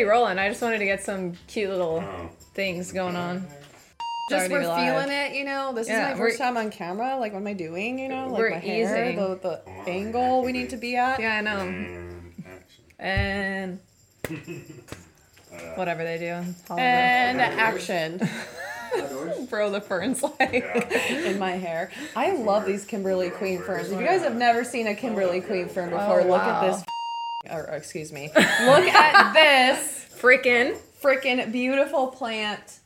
already rolling. I just wanted to get some cute little Oh. things going on. Just already we're live. feeling it, you know. This Yeah, is my 1st we're- time on camera. Like, what am I doing? You know, like We're my hair, easing. the, the angle we need to be at. Yeah, I know. And action. And whatever they do. All of And action them. Bro, the ferns like. in my hair. I love these Kimberly Queen ferns. If you guys have never seen a Kimberly Queen fern oh, before, Oh, look wow. at this. Or, or excuse me. Look at this Freaking. freaking beautiful plant.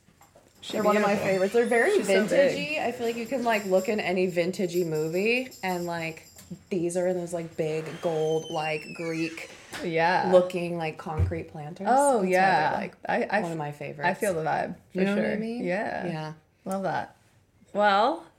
They're one of my beautiful. favorites. They're very She's so big. vintagey. I feel like you can like look in any vintagey movie and like these are in those like big gold like Greek Yeah. looking like concrete planters. Oh That's why yeah. they're, like I I, one of my favorites. I feel the vibe for you know sure. what I mean? Yeah. Yeah. Love that. Well,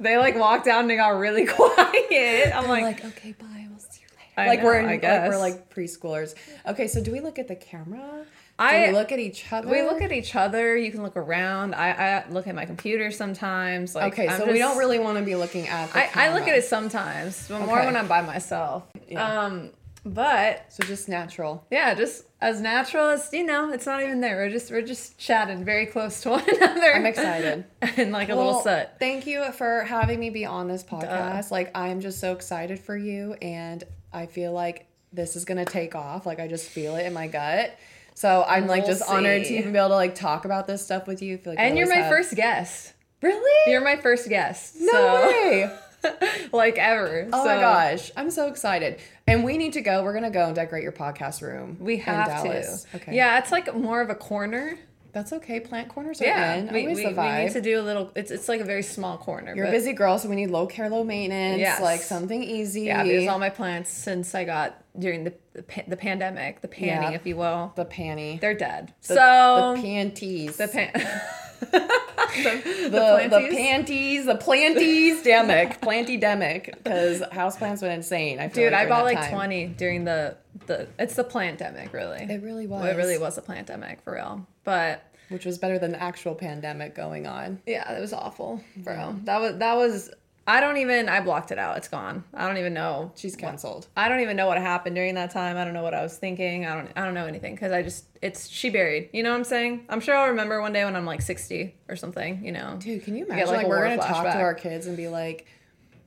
they like walked down and they got really quiet. I'm I'm like, like, okay, bye. We'll see you later. I like we're in, I like we're like preschoolers. Okay, so do we look at the camera? I- do we look at each other? we look at each other. You can look around. I, I look at my computer sometimes. Like, Okay, I'm so we don't really want to be looking at. The I, I look at it sometimes, but more when I'm by myself. Yeah. Um, but So just natural. yeah, just as natural as you know, it's not even there. We're just we're just chatting very close to one another. I'm excited. and like a little set. Thank you for having me be on this podcast. Like I'm just so excited for you and I feel like this is gonna take off. Like I just feel it in my gut. So I'm like We'll just honored to even be able to like talk about this stuff with you. I feel like And you're my have- first guest. Really? You're my first guest. no so, way. like ever. Oh so my gosh. I'm so excited. And we need to go. We're gonna go and decorate your podcast room. We have Dallas. to. Okay. Yeah, it's like more of a corner. That's okay. Plant corners are Yeah. in. We, Always we, the we need to do a little it's it's like a very small corner. You're a busy girl, so we need low care, low maintenance. Yes. Like something easy. Yeah, because all my plants since I got during the the, pa- the pandemic, the panning, Yeah. if you will, the panty. they're dead. The, so the panties. the pan. the, the, the, panties, the planties demic, planty demic, because houseplants went insane. I feel Dude, like I bought like time. twenty during the the. It's the pandemic, really. It really was. Well, it really was a pandemic for real. But which was better than the actual pandemic going on. yeah, it was awful, bro. That was that was. I don't even. I blocked it out. It's gone. I don't even know. She's canceled. I don't even know what happened during that time. I don't know what I was thinking. I don't. I don't know anything because I just. It's she buried. You know what I'm saying? I'm sure I'll remember one day when I'm like 60 or something. You know. Dude, can you imagine? like, Like, we're gonna talk to our kids and be like,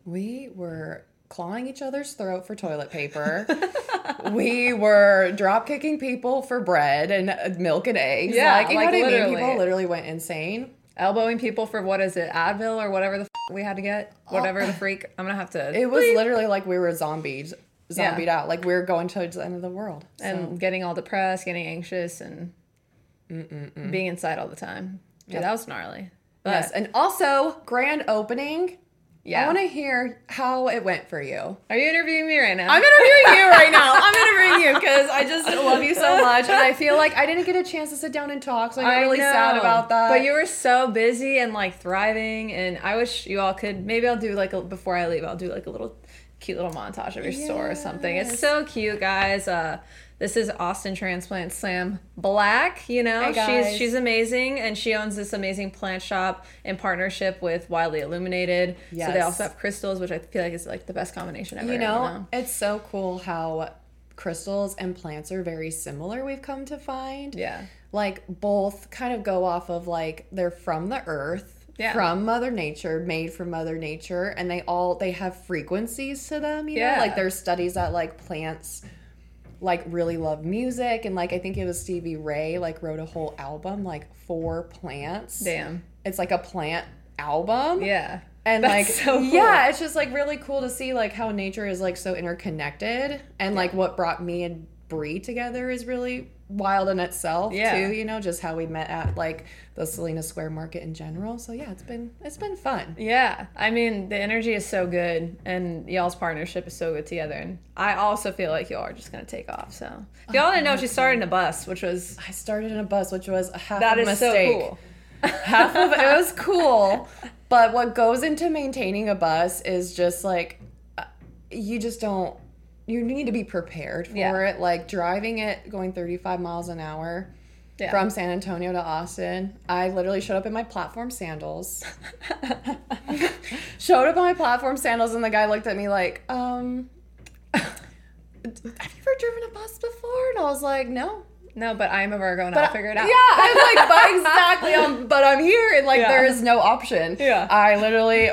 we were clawing each other's throat for toilet paper. we were drop kicking people for bread and uh, milk and eggs. Yeah, like, you like, know what I mean? literally. People literally went insane. elbowing people for what is it Advil or whatever the f- we had to get whatever the freak I'm gonna have to It was literally like we were zombied, Yeah. zombied out. Like we were going towards the end of the world. So. and getting all depressed getting anxious and being inside all the time dude that was gnarly but yes, and also grand opening. Yeah I want to hear how it went for you. are you interviewing me right now I'm interviewing you right now. I'm interviewing you because I just love you so much, and I feel like I didn't get a chance to sit down and talk, so I got really sad about that. But you were so busy and like thriving, and I wish you all could. Maybe I'll do like a, before I leave. I'll do like a little cute little montage of your store or something. It's so cute, guys. Uh, this is Austin Transplant Sam Black. You know, Hey, she's she's amazing, and she owns this amazing plant shop in partnership with Wildly Illuminated. So they also have crystals, which I feel like is like the best combination ever. you don't know, it's so cool how crystals and plants are very similar. We've come to find. Yeah. like both kind of go off of like they're from the earth Yeah. from mother nature made from mother nature and they all they have frequencies to them you Yeah. know like there's studies that like plants like really love music and like i think it was stevie ray like wrote a whole album like for plants Damn. it's like a plant album Yeah. and That's like so cool. yeah it's just like really cool to see like how nature is like so interconnected and like what brought me and Brie together is really wild in itself Yeah. too you know just how we met at like the Salina Square Market in general so yeah it's been it's been fun Yeah, I mean the energy is so good, and y'all's partnership is so good together. And I also feel like y'all are just gonna take off. So if y'all didn't know, she started in a bus, which was I started in a bus which was a half that of a so cool. half of it was cool but what goes into maintaining a bus is just like uh, you just don't you need to be prepared for Yeah. it. Like driving it going 35 miles an hour Yeah. from San Antonio to Austin. I literally showed up in my platform sandals. showed up in my platform sandals and the guy looked at me like, um have you ever driven a bus before? And I was like, no. No, but I'm a Virgo and But I'll figure it out. Yeah, I'm like, but exactly. Um, but I'm here, and like, Yeah. there is no option. Yeah. I literally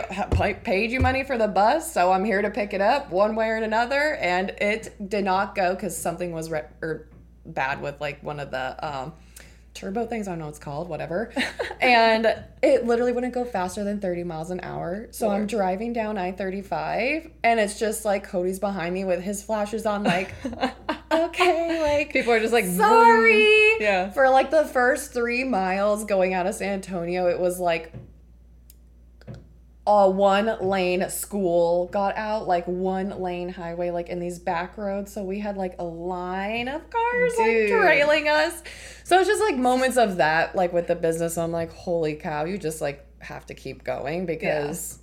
paid you money for the bus, so I'm here to pick it up one way or another. And it did not go because something was re- or bad with like one of the um, turbo things. I don't know what it's called, whatever. and it literally wouldn't go faster than 30 miles an hour. So I'm driving down I 35, and it's just like Cody's behind me with his flashes on, like, okay, like. People are just like, Sorry. boom. Yeah. For like the first three miles going out of San Antonio, it was like a one lane school got out, like one lane highway, like in these back roads. So we had like a line of cars Dude. like trailing us. So it's just like moments of that, like with the business. I'm like, holy cow, you just like have to keep going because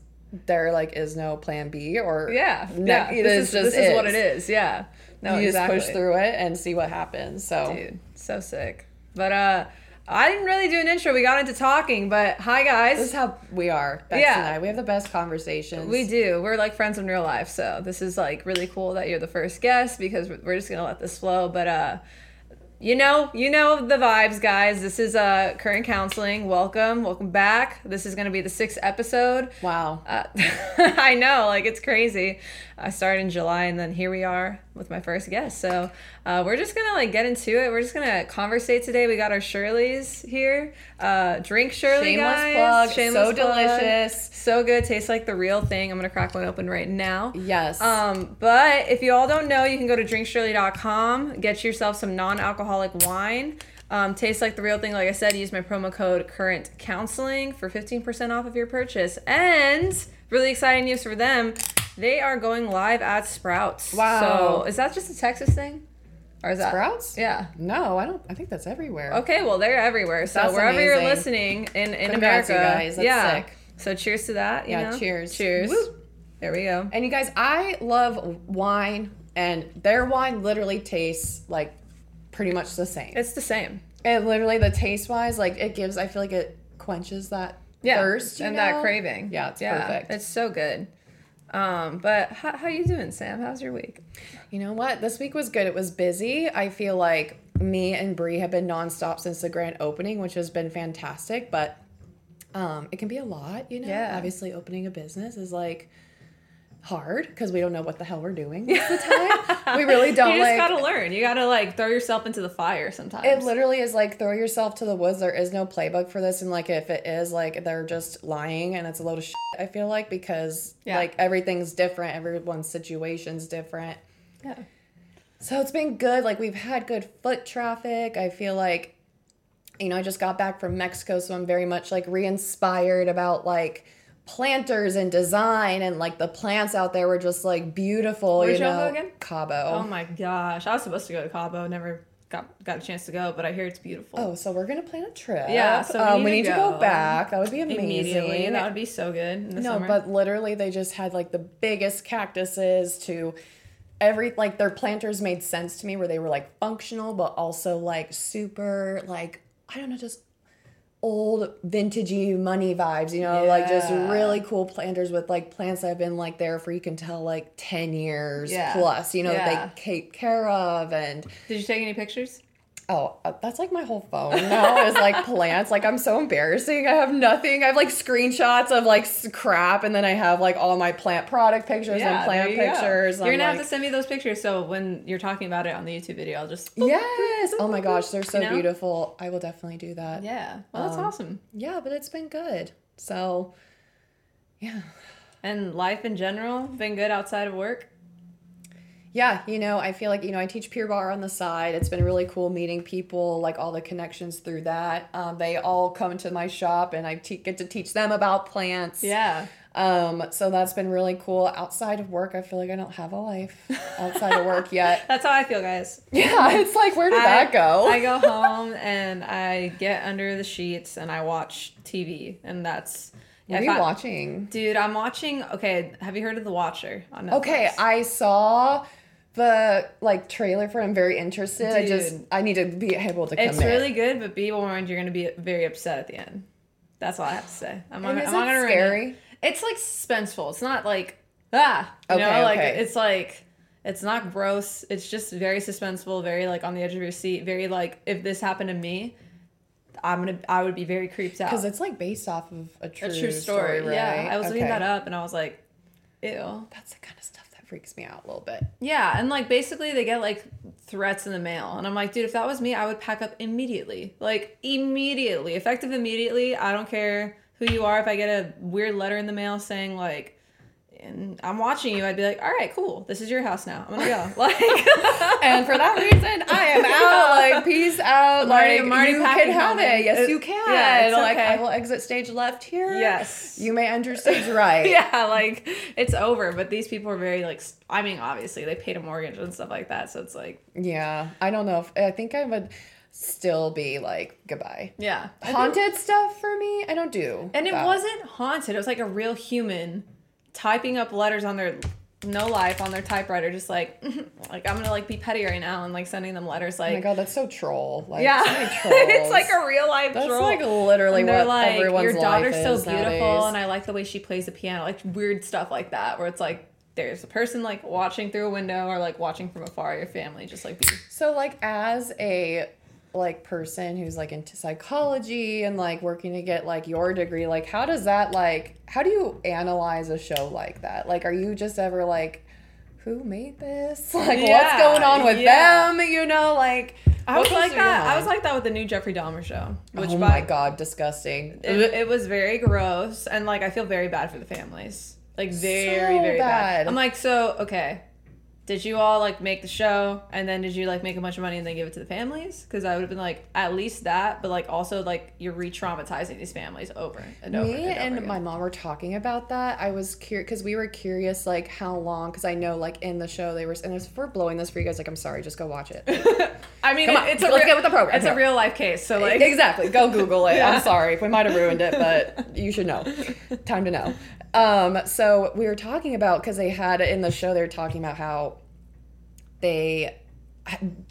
there like is no plan B or Yeah. no, yeah. it This is is, just this is what it is Yeah. No, you exactly. just push through it and see what happens. So Dude, so sick. But uh I didn't really do an intro. We got into talking, but hi guys. This is how we are. Bex Yeah. and I. We have the best conversations. We do. We're like friends in real life. So this is like really cool that you're the first guest because we're we're just gonna let this flow. But uh, you know, you know the vibes, guys. This is uh current counseling. Welcome, welcome back. This is gonna be the sixth episode. Wow. Uh, I know, like it's crazy. I started in July, and then here we are with my first guest. So uh, we're just gonna like get into it. We're just gonna conversate today. We got our Surely's here. Uh, drink Surely, Shameless guys. plug. so delicious. so good. Tastes like the real thing. I'm gonna crack one open right now. Yes. Um, but if you all don't know, you can go to drinksurely.com, get yourself some non-alcoholic wine. Um, tastes like the real thing. Like I said, use my promo code current counseling for 15% off of your purchase. And really exciting news for them. They are going live at Sprouts. Wow. So is that just a Texas thing? Or is that Sprouts? Yeah. no, I don't. I think that's everywhere. Okay, well they're everywhere. So That's wherever you're listening in, in Congrats, America. guys. That's yeah. sick. So cheers to that. You Yeah, know? cheers. Cheers. Woo. There we go. And you guys, I love wine, and their wine literally tastes like pretty much the same. It's the same. It literally, the taste wise, like it gives. I feel like it quenches that yeah, thirst and that craving. Yeah, it's perfect. It's so good. Um, but how, how you doing, Sam? How's your week? You know what? This week was good. It was busy. I feel like me and Brie have been nonstop since the grand opening, which has been fantastic. But um, it can be a lot, you know. Yeah. Obviously, opening a business is like hard because we don't know what the hell we're doing the time. we really don't you just like. gotta learn. You gotta like throw yourself into the fire sometimes. it literally is like throw yourself to the woods. There is no playbook for this, and like if it is, like they're just lying and it's a load of shit. I feel like because Yeah. like everything's different, everyone's situation's different. yeah. So it's been good. Like we've had good foot traffic. I feel like, you know, I just got back from Mexico, so I'm very much like re-inspired about like planters and design and like the plants out there were just like beautiful. Where'd you know, go again? Cabo. Oh my gosh, I was supposed to go to Cabo. Never got got a chance to go, but I hear it's beautiful. Oh, so we're gonna plan a trip. Yeah, so we um, need we to need to go back. That would be amazing. Immediately, that would be so good. In the no, summer. but literally they just had like the biggest cactuses to every like their planters made sense to me where they were like functional but also like super like I don't know just old vintagey money vibes, you know, like just really cool planters with like plants that have been like there for you can tell like 10 years Yeah. plus, you know, Yeah. they take care of and did you take any pictures? Oh, uh, that's like my whole phone now is like plants. Like I'm so embarrassing. I have nothing. I have like screenshots of like crap, and then I have like all my plant product pictures and plant you go. pictures. You're I'm gonna have to send me those pictures. So when you're talking about it on the YouTube video, I'll just Yes. Oh my gosh, they're so You know? beautiful. I will definitely do that. Yeah. yeah. Well, that's Um, awesome. Yeah, but it's been good. So, yeah. And life in general been good outside of work. Yeah, you know, I feel like, you know, I teach Pure Barre on the side. It's been really cool meeting people, like all the connections through that. Um, they all come to my shop and I te- get to teach them about plants. Yeah. Um, so that's been really cool. Outside of work, I feel like I don't have a life outside of work yet. That's how I feel, guys. Yeah, it's like, where did I- that go? I go home and I get under the sheets and I watch TV, and that's. what are if you watching? Dude, I'm watching. Okay, have you heard of The Watcher on Netflix? Okay, I saw the like trailer for. it. I'm very interested. I just I need to be able to commit. It's really good, but be warned, you're gonna be very upset at the end. That's all I have to say. I'm not, I'm is not it gonna scary? it. It's like suspenseful. It's not like ah, you know, like okay. it's like it's not gross. It's just very suspenseful, very like on the edge of your seat, very like if this happened to me, I'm gonna I would be very creeped out. because it's like based off of a true, a true story. right? Yeah, I was looking that up and I was like, ew. That's the kind of stuff freaks me out a little bit. Yeah, and like basically they get like threats in the mail. And I'm like, dude, if that was me, I would pack up immediately. Like immediately. Effective immediately. I don't care who you are. If I get a weird letter in the mail saying like and I'm watching you, I'd be like, all right, cool. This is your house now. I'm gonna go. Like and for that reason, I am out. Like, peace out. Marty- like, Marty you can have it. Yes, It- you can. yeah, it's like, okay. I will exit stage left here. Yes. You may enter stage right. yeah, like it's over. But these people are very like I mean, obviously they paid a mortgage and stuff like that. So it's like Yeah. I don't know if I think I would still be like goodbye. yeah. Haunted stuff for me, I don't do. And it wasn't haunted. It was like a real human typing up letters on their no life on their typewriter, just like like I'm gonna like be petty right now and like sending them letters Oh my god, that's so troll. Like, yeah, so it's like a real life That's troll. like literally and what like, everyone's your daughter's so beautiful, nowadays. and I like the way she plays the piano, like weird stuff like that, where it's like there's a person like watching through a window or like watching from afar, your family just like be So like as a like person who's like into psychology and like working to get like your degree, like how does that like how do you analyze a show like that? Like are you just ever like who made this? Like what's going on with yeah. them? You know, like I was like that. I was like that with the new Jeffrey Dahmer show, oh which oh by my god, disgusting. it, it was very gross and like i feel very bad for the families like very So very bad. bad. i'm like so okay did you all like make the show and then did you like make a bunch of money and then give it to the families because i would have been like at least that but like also like you're re-traumatizing these families over and over Me and, over and again. my mom were talking about that. I was curious because we were curious, like how long. Because I know, like in the show, they were and if we're blowing this for you guys. Like, I'm sorry, just go watch it. i mean on, it's a let's real, get with the program it's a real life case so like exactly. Go Google it. Yeah. I'm sorry. We might have ruined it, but you should know. Time to know. Um, so we were talking about because they had in the show they were talking about how they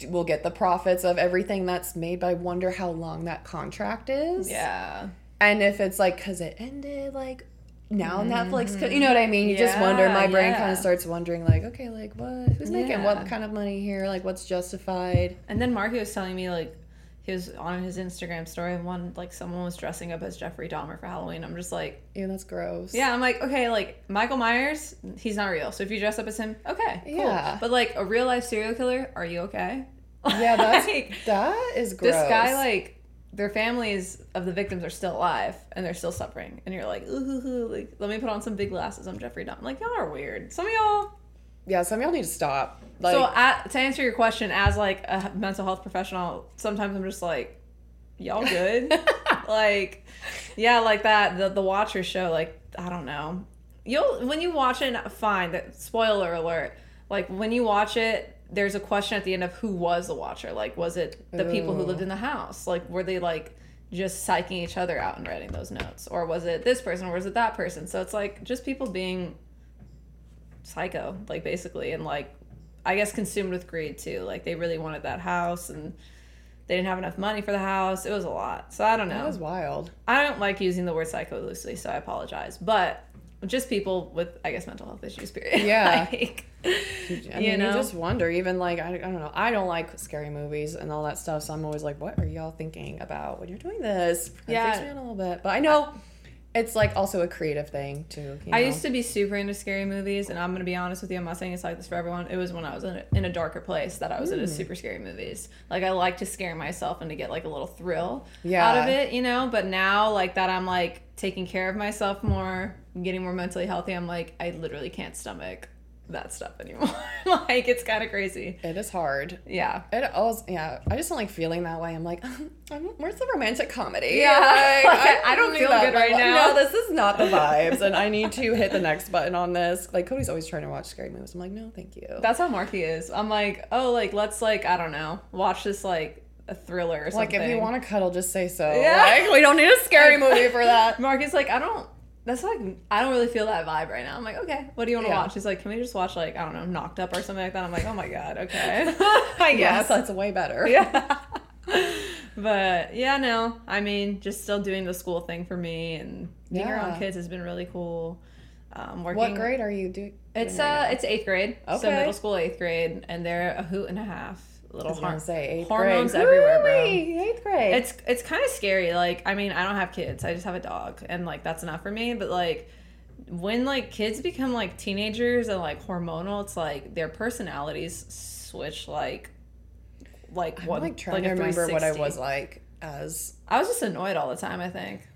will get the profits of everything that's made. But I wonder how long that contract is. yeah And if it's like because it ended like. Now Netflix, could, you know what I mean. You just wonder. My brain kind of starts wondering, like, okay, like what? Who's making Yeah. what kind of money here? Like, what's justified? And then Marky was telling me like he was on his Instagram story and one like someone was dressing up as Jeffrey Dahmer for Halloween. I'm just like, yeah, that's gross. yeah, I'm like, okay, like Michael Myers, he's not real. So if you dress up as him, okay, cool. Yeah. But like a real life serial killer, are you okay? Yeah, that's Like, that is gross. this guy like their families of the victims are still alive and they're still suffering, and you're like, ooh, ooh, ooh, like let me put on some big glasses. I'm Jeffrey Dahmer. Like y'all are weird. Some of y'all yeah, some of y'all need to stop. Like, so at, to answer your question, as like a mental health professional, sometimes I'm just like, y'all good? like, yeah, like that the the Watcher show. Like, I don't know. You'll when you watch it, fine. That spoiler alert. Like when you watch it, there's a question at the end of who was the Watcher. Like, was it the people who lived in the house? Like, were they like just psyching each other out and writing those notes, or was it this person, or was it that person? So it's like just people being psycho, like basically, and like I guess consumed with greed too. Like they really wanted that house and they didn't have enough money for the house. It was a lot. So I don't know. that was wild. I don't like using the word psycho loosely, so I apologize. But just people with I guess mental health issues, period. Yeah. like, I You mean, know? you just wonder. Even like I, I don't know. I don't like scary movies and all that stuff. So I'm always like, what are y'all thinking about when you're doing this? It Yeah. freaks me out a little bit. But I know it's like also a creative thing too. You I used to be super into scary movies, and I'm gonna be honest with you. I'm not saying it's like this for everyone. It was when I was in a, in a darker place that I was Hmm. into super scary movies. Like I like to scare myself and to get like a little thrill Yeah. out of it, you know. But now, like that, I'm like taking care of myself more, getting more mentally healthy. I'm like, I literally can't stomach that stuff anymore. like it's kind of crazy. It is hard. Yeah. It always, yeah. I just don't like feeling that way. I'm like, I'm, where's the romantic comedy? Yeah. Like, Like, I don't feel good right now. No, this is not the vibes, and I need to hit the next button on this. Like Cody's always trying to watch scary movies. I'm like, no, thank you. That's how Marky is. I'm like, oh, like let's like I don't know, watch this like a thriller or like something. if you want to cuddle, just say so. Yeah. Like we don't need a scary movie for that. Mark is like, I don't that's like I don't really feel that vibe right now. I'm like, okay, what do you want to Yeah. watch? He's like, can we just watch like I don't know, Knocked Up or something like that? I'm like, oh my god, okay, I Yes, guess. that's way better. yeah. but yeah, no, I mean, just still doing the school thing for me and being around kids has been really cool. Um, working. What grade are you doing? It's right uh, it's eighth grade. Okay. So middle school, eighth grade, and they're a hoot and a half. Little har- say eighth hormones grade. everywhere, bro. Eighth grade. It's it's kind of scary. Like, I mean, I don't have kids. I just have a dog, and like that's enough for me. But like, when like kids become like teenagers and like hormonal, it's like their personalities switch like like I'm one. like trying like to remember what I was like as. I was just annoyed all the time. I think.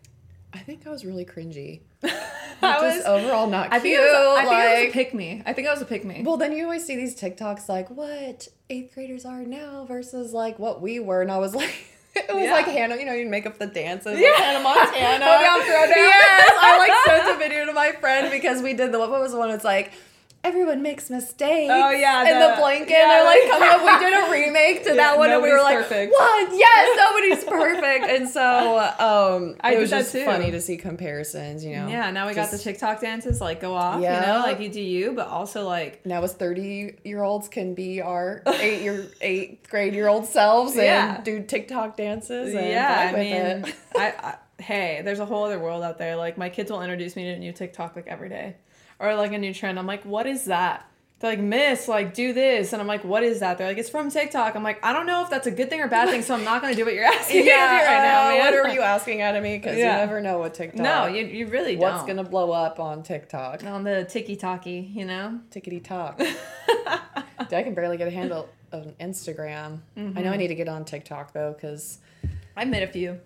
I think I was really cringy. I was. overall not cute. I think, I was, I think I was a pick me. I think I was a pick me. Well, then you always see these TikToks like what eighth graders are now versus like what we were, and I was like, it was Yeah. like Hannah. You know, you'd make up the dances. Yeah. Like Hannah Montana. Oh, yeah, Yes, I like sent a video to my friend because we did the what was the one? It's like. Everyone makes mistakes. Oh, yeah, and the- the, blanket. yeah, they're like coming up. We did a remake to Yeah, that one, and we were like, perfect. "What? Yes, nobody's perfect." And so, um, I it was just too. funny to see comparisons. You know, Yeah, now we got the TikTok dances like go off, you know, like you do you, but also like now as 30 year olds can be our eight year eighth grade year old selves and Yeah. do TikTok dances and yeah, I mean. I, I hey, there's a whole other world out there. Like my kids will introduce me to a new TikTok like every day, or like a new trend. I'm like, what is that? They're like, Miss, like do this, and I'm like, what is that? They're like, it's from TikTok. I'm like, I don't know if that's a good thing or bad thing, so I'm not gonna do what you're asking me right now, man. What are you asking out of me? Because Yeah. you never know what TikTok. No, you, you really don't. What's gonna blow up on TikTok? on the ticky talkie, you know? Tickety talk. I can barely get a handle of Instagram. I Mm-hmm. know I need to get on TikTok though, because I made a few.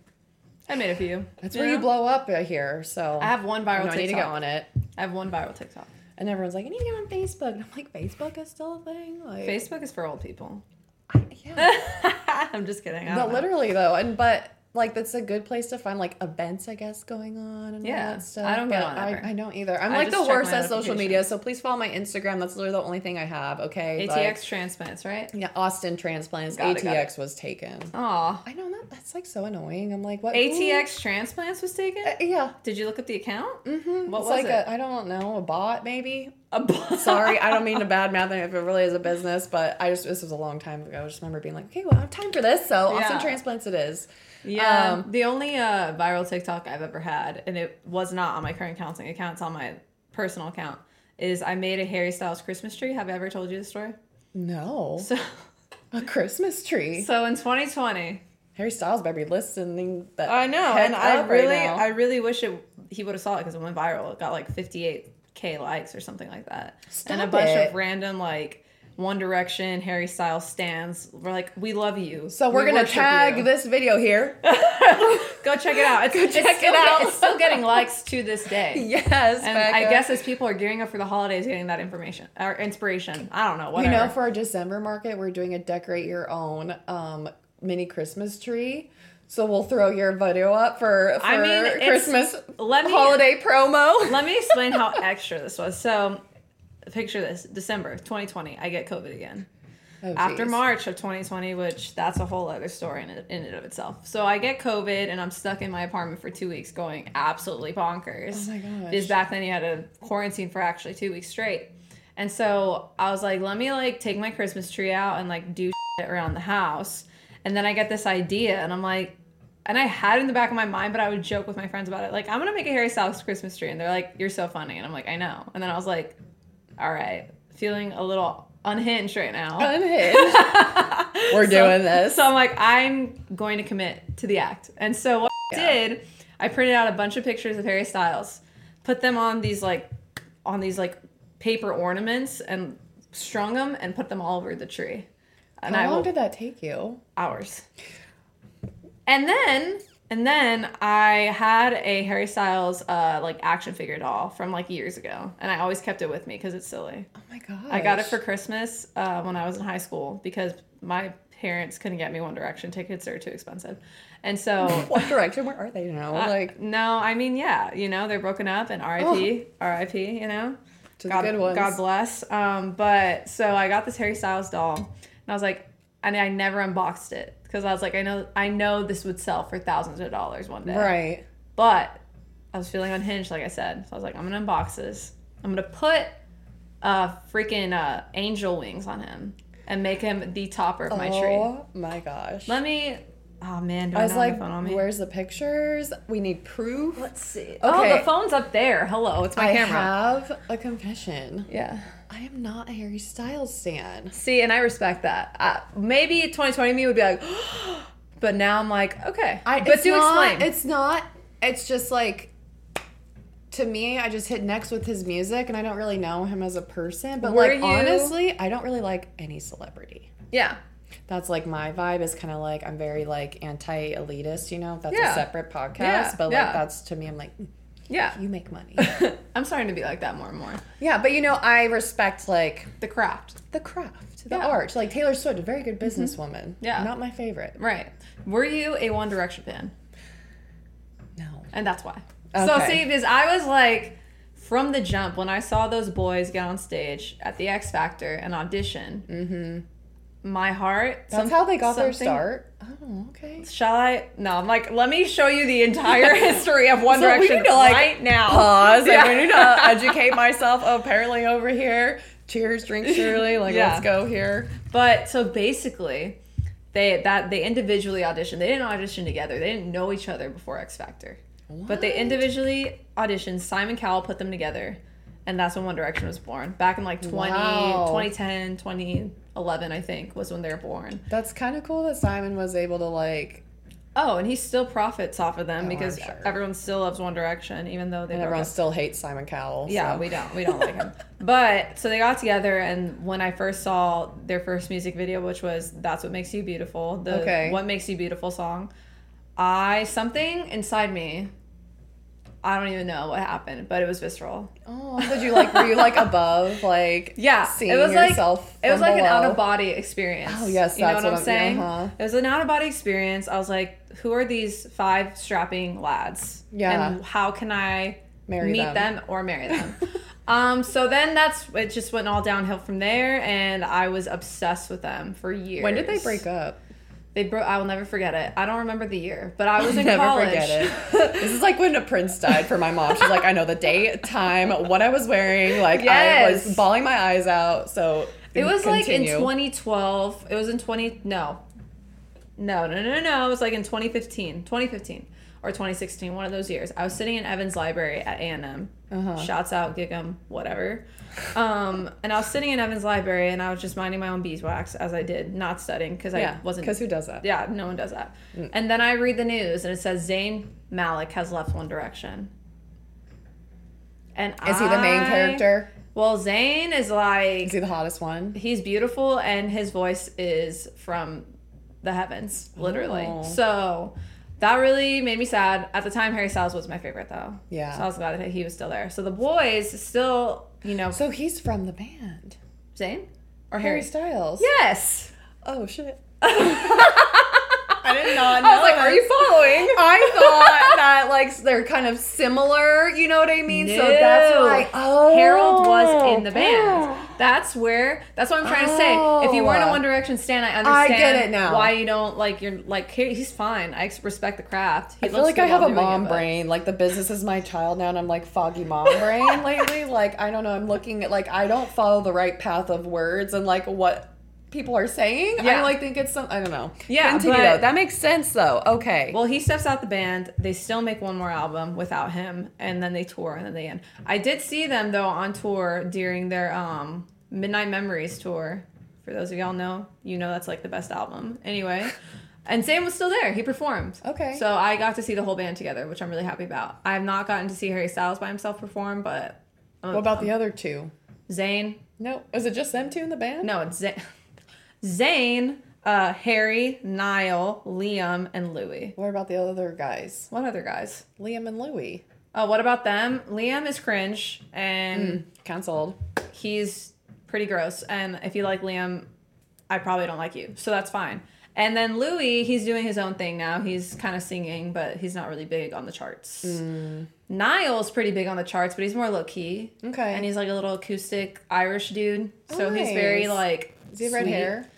I made a few. that's where you blow up here. So I have one I, viral know, I need to TikTok. get on it. I have one viral TikTok. And everyone's like, I need to get on Facebook. And I'm like, Facebook is still a thing. Like, Facebook is for old people. yeah. I'm just kidding. I know. literally though, and but like that's a good place to find like events, I guess, going on and Yeah, all that stuff. I don't get on I. I don't either. I'm I like the worst at social media, so please follow my Instagram. That's literally the only thing I have. Okay, ATX Like, transplants, right? yeah, Austin transplants. Got it, ATX was taken. Aw. I know that that's like so annoying. I'm like, what? ATX transplants was taken? Uh, yeah. Did you look up the account? Mm-hmm. What it's was like it? a I don't know a bot maybe. Sorry, I don't mean to badmouth it if it really is a business, but I just this was a long time ago. I just remember being like, okay, well, I have time for this, so Austin transplants it is. Yeah. Um, the only uh, viral TikTok I've ever had, and it was not on my current counseling account, it's on my personal account, is I made a Harry Styles Christmas tree. Have I ever told you the story? No, So, a Christmas tree. so in 2020, Harry Styles better be listening. That I know, and I up right really. I really wish it he would have saw it because it went viral. It got like 58k likes or something like that, and a bunch it. of random like One Direction, Harry Styles stands. We're like, we love you. so we're We gonna tag you." this video here. Go check it out. It's, it's check it out. get- it's still getting likes to this day. yes, And I guess as people are gearing up for the holidays, getting that information or inspiration. I don't know. you Whatever. know for our December market, we're doing a decorate your own um mini Christmas tree. So we'll throw your video up for, for I mean, Christmas let me- holiday promo. Let me explain how extra this was. So, picture this: December 2020, I get COVID again. Oh, After. March of 2020, which that's a whole other story in it, in and of itself. So I get COVID and I'm stuck in my apartment for two weeks, going absolutely bonkers. Oh my gosh. Because back then you had to quarantine for actually two weeks straight. And so I was like, let me like take my Christmas tree out and like do shit around the house. And then I get this idea and I'm like, and I had it in the back of my mind, but I would joke with my friends about it. Like, I'm gonna make a Harry Styles Christmas tree. And they're like, you're so funny. And I'm like, I know. And then I was like, all right, feeling a little unhinged right now. Unhinged. We're So- doing this. So I'm like, I'm going to commit to the act. And so what I did, I printed out a bunch of pictures of Harry Styles, put them on these like on these like paper ornaments and strung them and put them all over the tree. And How I long will, did that take you? hours. And then and then I had a Harry Styles uh like action figure doll from like years ago, and I always kept it with me because it's silly. Oh my god. I got it for Christmas uh, when I was in high school because my parents couldn't get me One Direction tickets; they're too expensive. And so, What direction? Where are they now? uh, like no, I mean, yeah, you know, they're broken up, and R.I.P. R.I.P. You know, God, the good ones. God bless. Um, but so I got this Harry Styles doll, and I was like, and I never unboxed it because I was like, I know, I know this would sell for thousands of dollars one day. Right. But I was feeling unhinged, like I said. So I was like, I'm gonna unbox this. I'm gonna put uh freaking uh angel wings on him and make him the topper of my tree. Oh my gosh. Let me. Oh man, do I, I was like, phone on me? where's the pictures? We need proof. Let's see. Oh, the phone's up there. Hello, it's my I camera. I have a confession. yeah. I am not a Harry Styles stan. See, and I respect that. Uh, maybe 2020 me would be like, but now I'm like, okay. I, but it's do not, explain. It's not. It's just like. To me, I just hit next with his music, and I don't really know him as a person. But Were like you- honestly, I don't really like any celebrity. yeah. That's like my vibe is kind of like I'm very like anti elitist, you know. That's Yeah. a separate podcast, Yeah, but like yeah. that's to me, I'm like, "Mm, Yeah. you make money. I'm starting to be like that more and more. yeah, but you know, I respect like The craft. the craft, the Yeah. Mm-hmm. art. Like Taylor Swift, a very good businesswoman. Yeah. not my favorite. Right. Were you a One Direction fan? No. And that's why. So see, because I was like, from the jump, when I saw those boys get on stage at the X Factor and audition, my heart. That's some- how they got their start. Oh, okay. Shall I? No, I'm like, let me show you the entire history of One So Direction to, like, right now. Pause. Yeah. I need to educate myself. Oh, apparently, over here. Cheers, drink Surely. Like, Yeah. let's go here. But so basically, they that they individually auditioned. They didn't audition together. They didn't know each other before X Factor. But they individually auditioned. Simon Cowell put them together, and that's when One Direction was born. Back in like 20, Wow. 2010, 2011, I think was when they were born. That's kind of cool that Simon was able to like. Oh, and he still profits off of them Oh, because sure. everyone still loves One Direction, even though they And everyone still hates Simon Cowell. Yeah, so. we don't. We don't like him. But so they got together, and when I first saw their first music video, which was "That's What Makes You Beautiful," the Okay. "What Makes You Beautiful" song, I something inside me. I don't even know what happened, but it was visceral. Oh, did you like? Were you like above, like Yeah, seeing it was yourself? like it was like an out of body experience. Oh, yes, you know what I'm what I'm- saying. uh-huh. It was an out of body experience. I was like, who are these five strapping lads? Yeah. and how can I Marry meet them. them, or marry them? um, so then that's it. Just went all downhill from there, and I was obsessed with them for years. When did they break up? They broke. I will never forget it. I don't remember the year, but I was in Never college. forget it. this is like when a prince died for my mom. She's like, I know the date, time, what I was wearing. Like I was bawling my eyes out. So It was like in 2012. It was in 20 no. No, no, no, no. It was like in 2015. 2015 or 2016, one of those years. I was sitting in Evans Library at A&M. Uh-huh. Shouts out Gig'em, whatever. Um, and I was sitting in Evans Library and I was just minding my own beeswax as I did, not studying because Yeah, I wasn't because who does that? Yeah, no one does that. Mm. And then I read the news and it says Zayn Malik has left One Direction. And Is he the main character? Well, Zayn is like Is he the hottest one? he's beautiful and his voice is from the heavens literally Oh. so that really made me sad at the time harry styles was my favorite though Yeah. so i was glad that he was still there so the boys still you know So he's from the band. zayn or Harry harry Styles. yes Oh shit. I did not know. i was like are you following I thought that like they're kind of similar, you know what I mean? So that's No. why oh Harold was in the band. Oh. That's where. That's what I'm trying to say. If you weren't a Oh. One Direction stan, I understand. I get it now. Why you don't like? You're like he- he's fine. I respect the craft. He I feel like I have a doing it, mom brain. Like the business is my child now, and I'm like foggy mom brain lately. Like I don't know. I'm looking at like I don't follow the right path of words and like what people are saying. I like think it's some. I don't know. Yeah, Continue but- That makes sense though. Okay. Well, he steps out the band. They still make one more album without him, and then they tour, and then they end. I did see them though on tour during their um, Midnight Memories tour. For those of y'all know, you know that's like the best album. Anyway, and Zayn was still there. He performed. Okay. So I got to see the whole band together, which I'm really happy about. I have not gotten to see Harry Styles by himself perform, but what about the other two? Zayn? No, is it just them two in the band? No, it's Zayn. Zayn, uh, Harry, Niall, Liam, and Louis. What about the other guys? What other guys? Liam and Louis. Oh, what about them? Liam is cringe and Cancelled. he's pretty gross. And if you like Liam, I probably don't like you. So that's fine. And then Louis, he's doing his own thing now. He's kind of singing, but he's not really big on the charts. Niall's pretty big on the charts, but he's more low key. Okay. And he's like a little acoustic Irish dude. So Oh, he's very nice. like. Does he have red hair?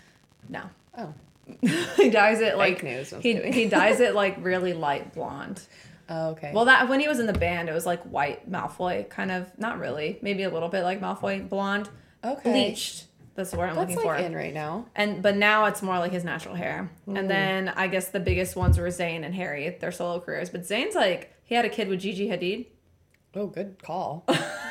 No. Oh. he dyes it like news, he kidding. he dyes it like really light blonde. Oh, okay. Well, that when he was in the band, it was like white Malfoy, kind of. Not really. Maybe a little bit like Malfoy, blonde, okay. bleached. That's the word I'm That's looking like for. in right now. And but now it's more like his natural hair. And mm. then I guess the biggest ones were Zayn and Harry, their solo careers. But Zayn's like he had a kid with Gigi Hadid. Oh, good call.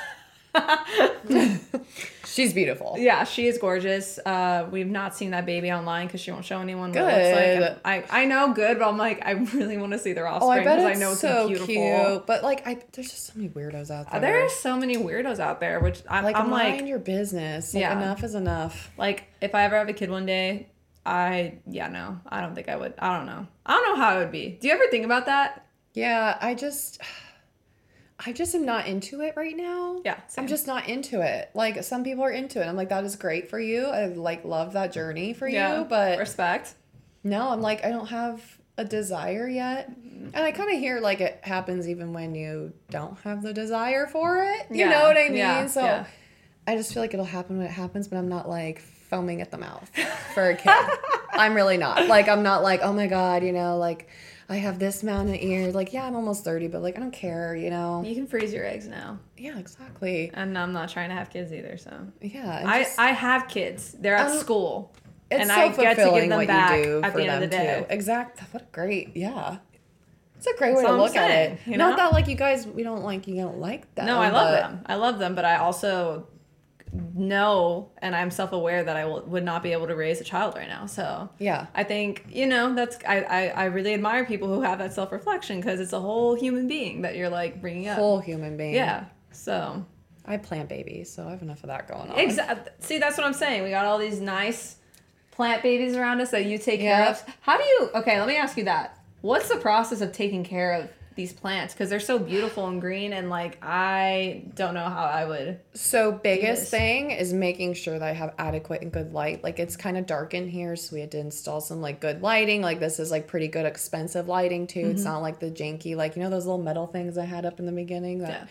She's beautiful. Yeah, she is gorgeous. Uh, we've not seen that baby online because she won't show anyone what it looks like. I I know good, but I'm like I really want to see their Oh, offspring I because it's I know it's so beautiful. cute. But like, I there's just so many weirdos out there. There are so many weirdos out there, which I'm like, I'm mind like your business. Like, Yeah. enough is enough. like if I ever have a kid one day, I yeah no, I don't think I would. I don't know. I don't know how it would be. Do you ever think about that? Yeah, I just, I just am not into it right now. Yeah, I'm just not into it. Like some people are into it. I'm like, that is great for you. I like love that journey for you, but respect. no, I'm like, I don't have a desire yet. And I kind of hear like it happens even when you don't have the desire for it. You Yeah, know what I mean? yeah, so yeah. I just feel like it'll happen when it happens, but I'm not like foaming at the mouth for a kid. I'm really not. Like, I'm not like, oh my God, you know, like I have this amount of ears. Like, yeah, I'm almost 30, but like, I don't care, you know? You can freeze your eggs now, Yeah, exactly. and I'm not trying to have kids either. So Yeah. I just- I have kids. They're at Um, school, it's and so I get to give fulfilling them what back you do at for the end of them the day. too. Exact. What a great, yeah. It's a great way That's to all I'm look at it. you Not that like you guys, we don't like you don't like them. No, I love them. I love them, but I also know and I'm self aware that I will, would not be able to raise a child right now. So Yeah. I think you know that's I I, I really admire people who have that self reflection because it's a whole human being that you're like bringing up. Whole human being. yeah. So I plant babies, so I have enough of that going on. exactly. See, that's what I'm saying. We got all these nice plant babies around us that you take care of. How do you? Okay, let me ask you that. What's the process of taking care of these plants? Because they're so beautiful and green, and like I don't know how I would. So biggest thing is making sure that I have adequate and good light. Like it's kind of dark in here, so we had to install some like good lighting. Like this is like pretty good expensive lighting too. Mm-hmm. It's not like the janky like you know those little metal things I had up in the beginning. That,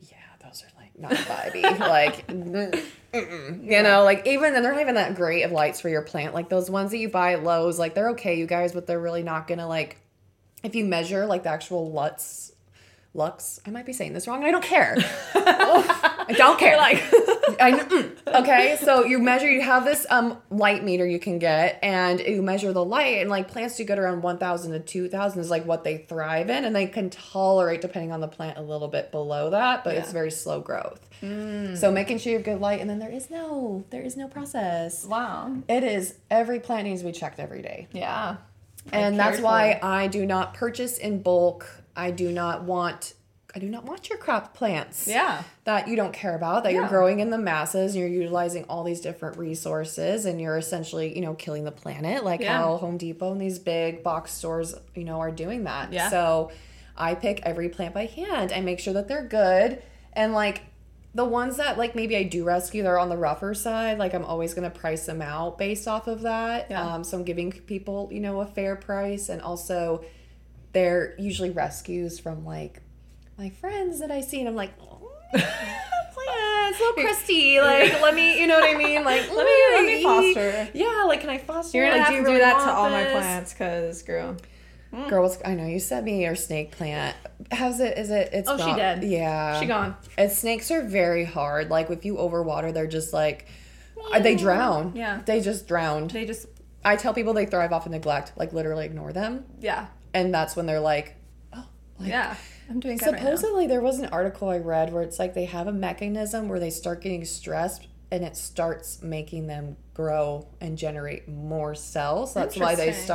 Yeah. yeah, those are like not vibey. like mm, you know, like even then they're not even that great of lights for your plant. Like those ones that you buy at Lowe's, like they're okay, you guys, but they're really not gonna like if you measure like the actual lux lux i might be saying this wrong i don't care. I don't care. Like I, mm. okay? So you measure you have this um light meter you can get and you measure the light and like plants do get around 1000 to 2000 is like what they thrive in and they can tolerate depending on the plant a little bit below that but it's very slow growth. So making sure you have good light and then there is no there is no process. Wow. it is every plant needs to be checked every day. Yeah. And that's why. I do not purchase in bulk. I do not want I do not want your crop plants. Yeah. That you don't care about, that you're growing in the masses, and you're utilizing all these different resources and you're essentially, you know, killing the planet, like Yeah. how Home Depot and these big box stores, you know, are doing that. Yeah. So I pick every plant by hand I make sure that they're good. And like the ones that like maybe I do rescue, they're on the rougher side. Like I'm always gonna price them out based off of that. Yeah. Um, so I'm giving people, you know, a fair price, and also they're usually rescues from like my friends that I see, and I'm like, oh, plants, little crusty. Like, let me, you know what I mean? Like, Let me- let me foster." Yeah, like, can I foster? You're gonna like, have to you do really that to all my plants, cause girl. Girls, I know you sent me your snake plant. How's it? Is it? It's Oh, she dead. Yeah, She gone. And snakes are very hard. Like if you overwater, they're just like uh, they drown. Yeah. they just drowned. They just I tell people they thrive off of neglect. Like literally ignore them, yeah and that's when they're like, oh, like, yeah. I'm doing good right. Supposedly, there was an article I read where it's like they have a mechanism where they start getting stressed and it starts making them grow and generate more cells. That's why they Interesting.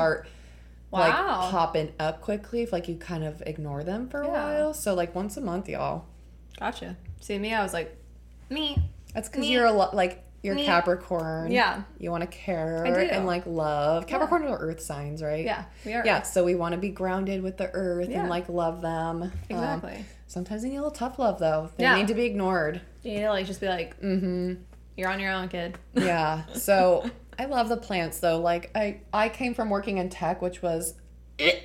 Start like popping up quickly if like you kind of ignore them for a Yeah. while. So like once a month, y'all. Gotcha. See me, I was like, me. That's because you're a lot like you're Me. Capricorn. Yeah. You want to care and like love. Capricorn are earth signs, right? Yeah, we are. Yeah, so we want to be grounded with the earth Yeah. and like love them. Um, Exactly. sometimes they need a little tough love though. They Yeah. need to be ignored. You need to like just be like, Mm-hmm. you're on your own, kid. Yeah. So I love the plants though. Like I I came from working in tech, which was the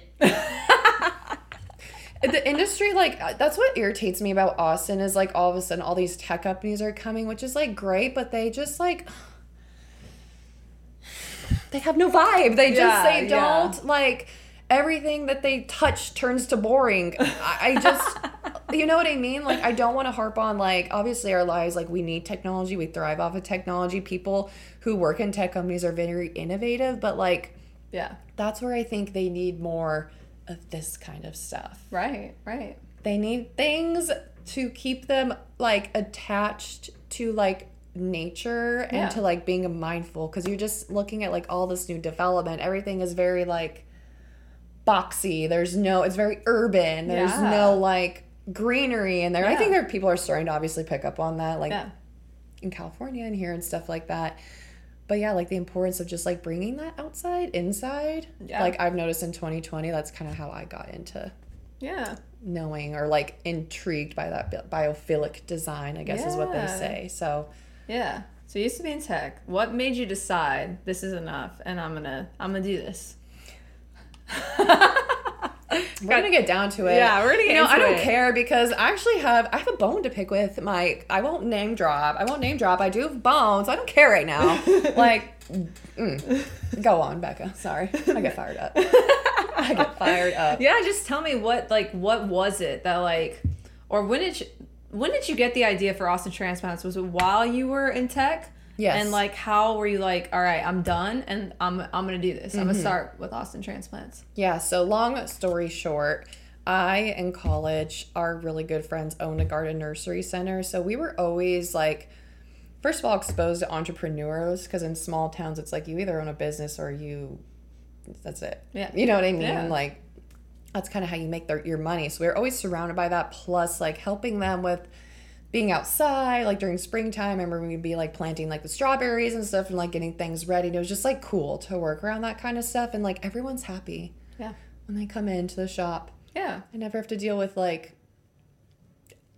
industry like uh, that's what irritates me about Austin is like all of a sudden all these tech companies are coming, which is like great, but they just like they have no vibe. They just Yeah, they yeah. don't like everything that they touch turns to boring. I, I just, you know what I mean? Like, I don't want to harp on, like, obviously our lives, like, we need technology, we thrive off of technology. People who work in tech companies are very innovative, but, like, Yeah. that's where I think they need more of this kind of stuff. Right. Right. They need things to keep them like attached to like nature and Yeah. to like being mindful because you're just looking at like all this new development. Everything is very like boxy. There's no, it's very urban. There's Yeah. no like greenery in there. I think there people are starting to obviously pick up on that, like Yeah. in California and here and stuff like that. But yeah, like the importance of just like bringing that outside, inside. Yeah. Like I've noticed in 2020, that's kind of how I got into Yeah. knowing or like intrigued by that bi- biophilic design, I guess is what they say. So Yeah. So you used to be in tech. What made you decide this is enough and I'm gonna I'm gonna do this? we're gonna get down to it. Yeah, we're gonna get You know, I don't it. care because I actually have I have a bone to pick with my. I won't name drop. I won't name drop. I do have bones. I don't care right now. like, mm. go on, Becca. Sorry, I get fired up. I get fired up. Yeah, just tell me what like what was it that like or when did you when did you get the idea for Austin Transplants? Was it while you were in tech? Yes. And like how were you like, all right, I'm done and I'm I'm gonna do this. I'm Mm-hmm. gonna start with Austin Transplants. Yeah, so long story short, I in college, our really good friends owned a garden nursery center. So we were always like, first of all, exposed to entrepreneurs because in small towns, it's like you either own a business or you, that's it. Yeah. You know what I mean? Yeah. Like, that's kind of how you make their, your money. So we're always surrounded by that, plus like helping them with being outside, like during springtime. I remember we'd be like planting like the strawberries and stuff and like getting things ready. And it was just like cool to work around that kind of stuff. And like everyone's happy Yeah. when they come into the shop. Yeah. I never have to deal with like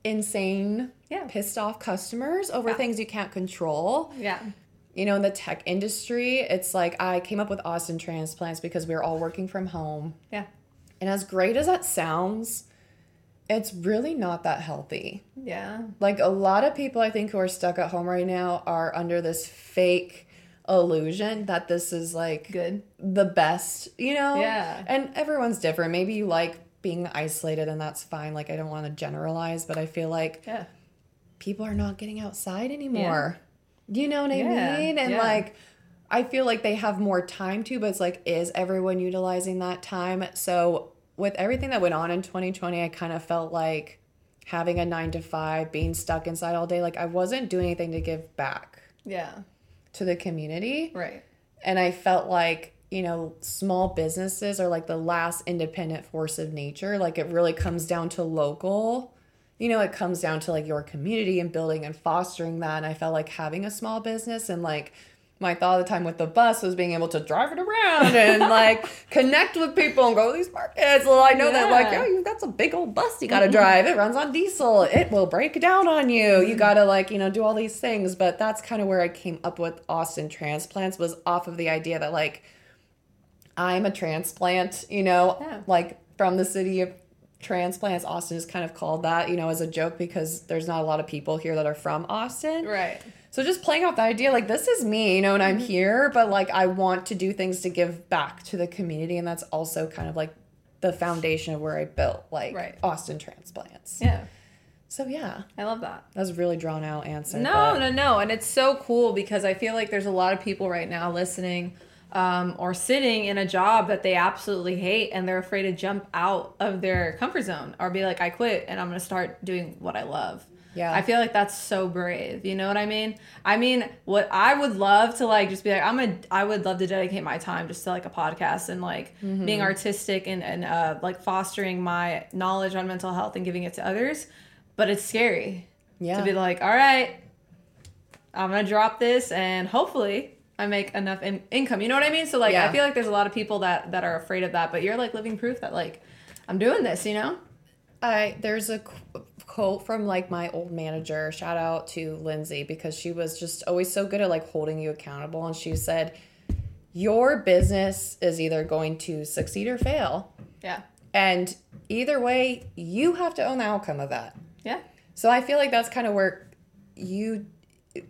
insane, Yeah. pissed off customers over Yeah. things you can't control. Yeah. You know, in the tech industry, it's like I came up with Austin Transplants because we were all working from home. Yeah. And as great as that sounds, it's really not that healthy. Yeah. Like a lot of people I think who are stuck at home right now are under this fake illusion that this is like Good. the best, you know? Yeah. And everyone's different. Maybe you like being isolated and that's fine. Like I don't want to generalize, but I feel like Yeah. people are not getting outside anymore. Yeah. You know what I Yeah, mean? And like I feel like they have more time to, but it's like is everyone utilizing that time? So with everything that went on in 2020, I kind of felt like having a 9 to 5, being stuck inside all day, like I wasn't doing anything to give back Yeah. to the community. Right. And I felt like, you know, small businesses are like the last independent force of nature. Like it really comes down to local. You know, it comes down to like your community and building and fostering that. And I felt like having a small business and like my thought at the time with the bus was being able to drive it around and like connect with people and go to these markets. Well, I know that like, Yeah. Oh, yeah, you that's a big old bus you gotta mm-hmm. drive. It runs on diesel. It will break down on you. You mm-hmm. gotta like, you know, do all these things. But that's kind of where I came up with Austin transplants was off of the idea that like I'm a transplant, you know, Yeah. like from the city of transplants. Austin is kind of called that, you know, as a joke because there's not a lot of people here that are from Austin. Right. So just playing off the idea, like this is me, you know, and Mm-hmm. I'm here, but like I want to do things to give back to the community, and that's also kind of like the foundation of where I built like Right. Austin transplants. Yeah. So yeah, I love that. that was a really drawn out answer. No, but- no, no. And it's so cool because I feel like there's a lot of people right now listening um, or sitting in a job that they absolutely hate and they're afraid to jump out of their comfort zone or be like, I quit and I'm going to start doing what I love. Yeah. I feel like that's so brave. You know what I mean? I mean, what I would love to like just be like, I'm a, I would love to dedicate my time just to like a podcast and like Mm-hmm. being artistic and, and uh, like fostering my knowledge on mental health and giving it to others. But it's scary Yeah. to be like, all right, I'm gonna drop this and hopefully I make enough in- income. You know what I mean? So like, Yeah. I feel like there's a lot of people that that are afraid of that, but you're like living proof that like I'm doing this. You know? I there's a qu- quote from like my old manager. Shout out to Lindsay because she was just always so good at like holding you accountable. And she said, "Your business is either going to succeed or fail, Yeah. and either way, you have to own the outcome of that." Yeah. So I feel like that's kind of where you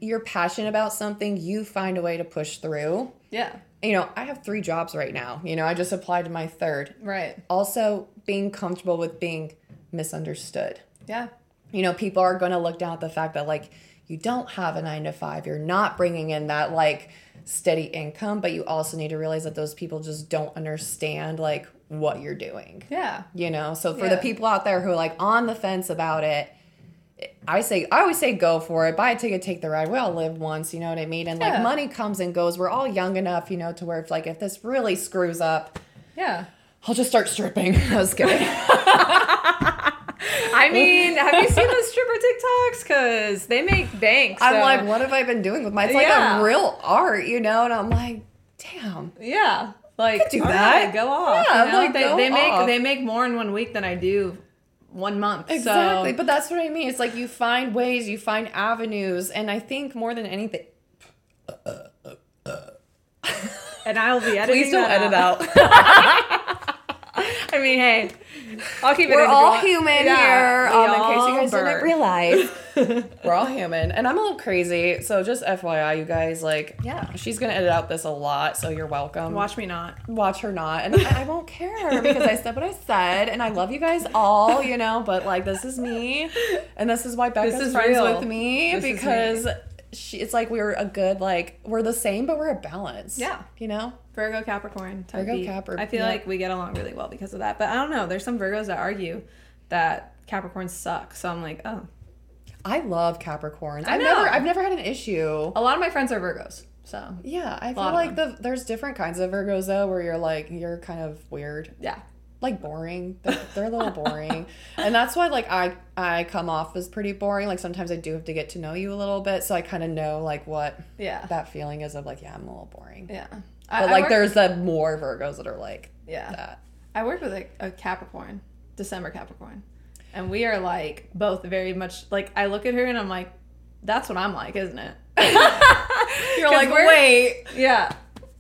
you're passionate about something, you find a way to push through. Yeah. you know, I have three jobs right now. You know, I just applied to my third. Right. Also, being comfortable with being misunderstood. Yeah. You know, people are going to look down at the fact that, like, you don't have a nine to five, you're not bringing in that, like, steady income, but you also need to realize that those people just don't understand, like, what you're doing. Yeah. You know, so for Yeah. the people out there who are like on the fence about it, I say I always say go for it. Buy a ticket, take the ride. We all live once, you know what I mean? And Yeah. like money comes and goes. We're all young enough, you know, to where if like if this really screws up, Yeah. I'll just start stripping. I was kidding. I mean, have you seen those stripper TikToks? Because they make bank. I'm like, what have I been doing with my? It's like Yeah. a real art, you know. And I'm like, damn. yeah, like do that. right, go off. Yeah, you know? like, they, go they make off. they make more in one week than I do one month. Exactly. So, But that's what I mean. It's like you find ways, you find avenues, and I think more than anything, and I'll be editing. please don't edit out. out. I mean, hey, I'll keep it. We're in all want. human Yeah, here. we Um, in case you all guys burn. didn't realize, we're all human, and I'm a little crazy. So just FYI, you guys, like, Yeah. she's gonna edit out this a lot, so you're welcome. Watch me not. watch her not, and I, I won't care because I said what I said, and I love you guys all, you know. But like, this is me, and this is why Becca's is friends real. with me This is me. She. It's like we're a good like we're the same, but we're a balance. Yeah. you know. Virgo Capricorn. Virgo, beat. Capri- I feel yeah. like we get along really well because of that. But I don't know. There's some Virgos that argue that Capricorns suck. So I'm like, oh. I love Capricorns. I I've know. never I've never had an issue. A lot of my friends are Virgos. So Yeah, I feel like the there's different kinds of Virgos though, where you're like you're kind of weird, yeah. Like boring. They're, they're a little boring, and that's why like I I come off as pretty boring. Like sometimes I do have to get to know you a little bit, so I kind of know like what Yeah. that feeling is of like yeah I'm a little boring. yeah. But like there's the more Virgos that are like Yeah. that. I worked with a, a Capricorn, December Capricorn. And we are like both very much like I look at her and I'm like, that's what I'm like, isn't it? You're like wait, Yeah.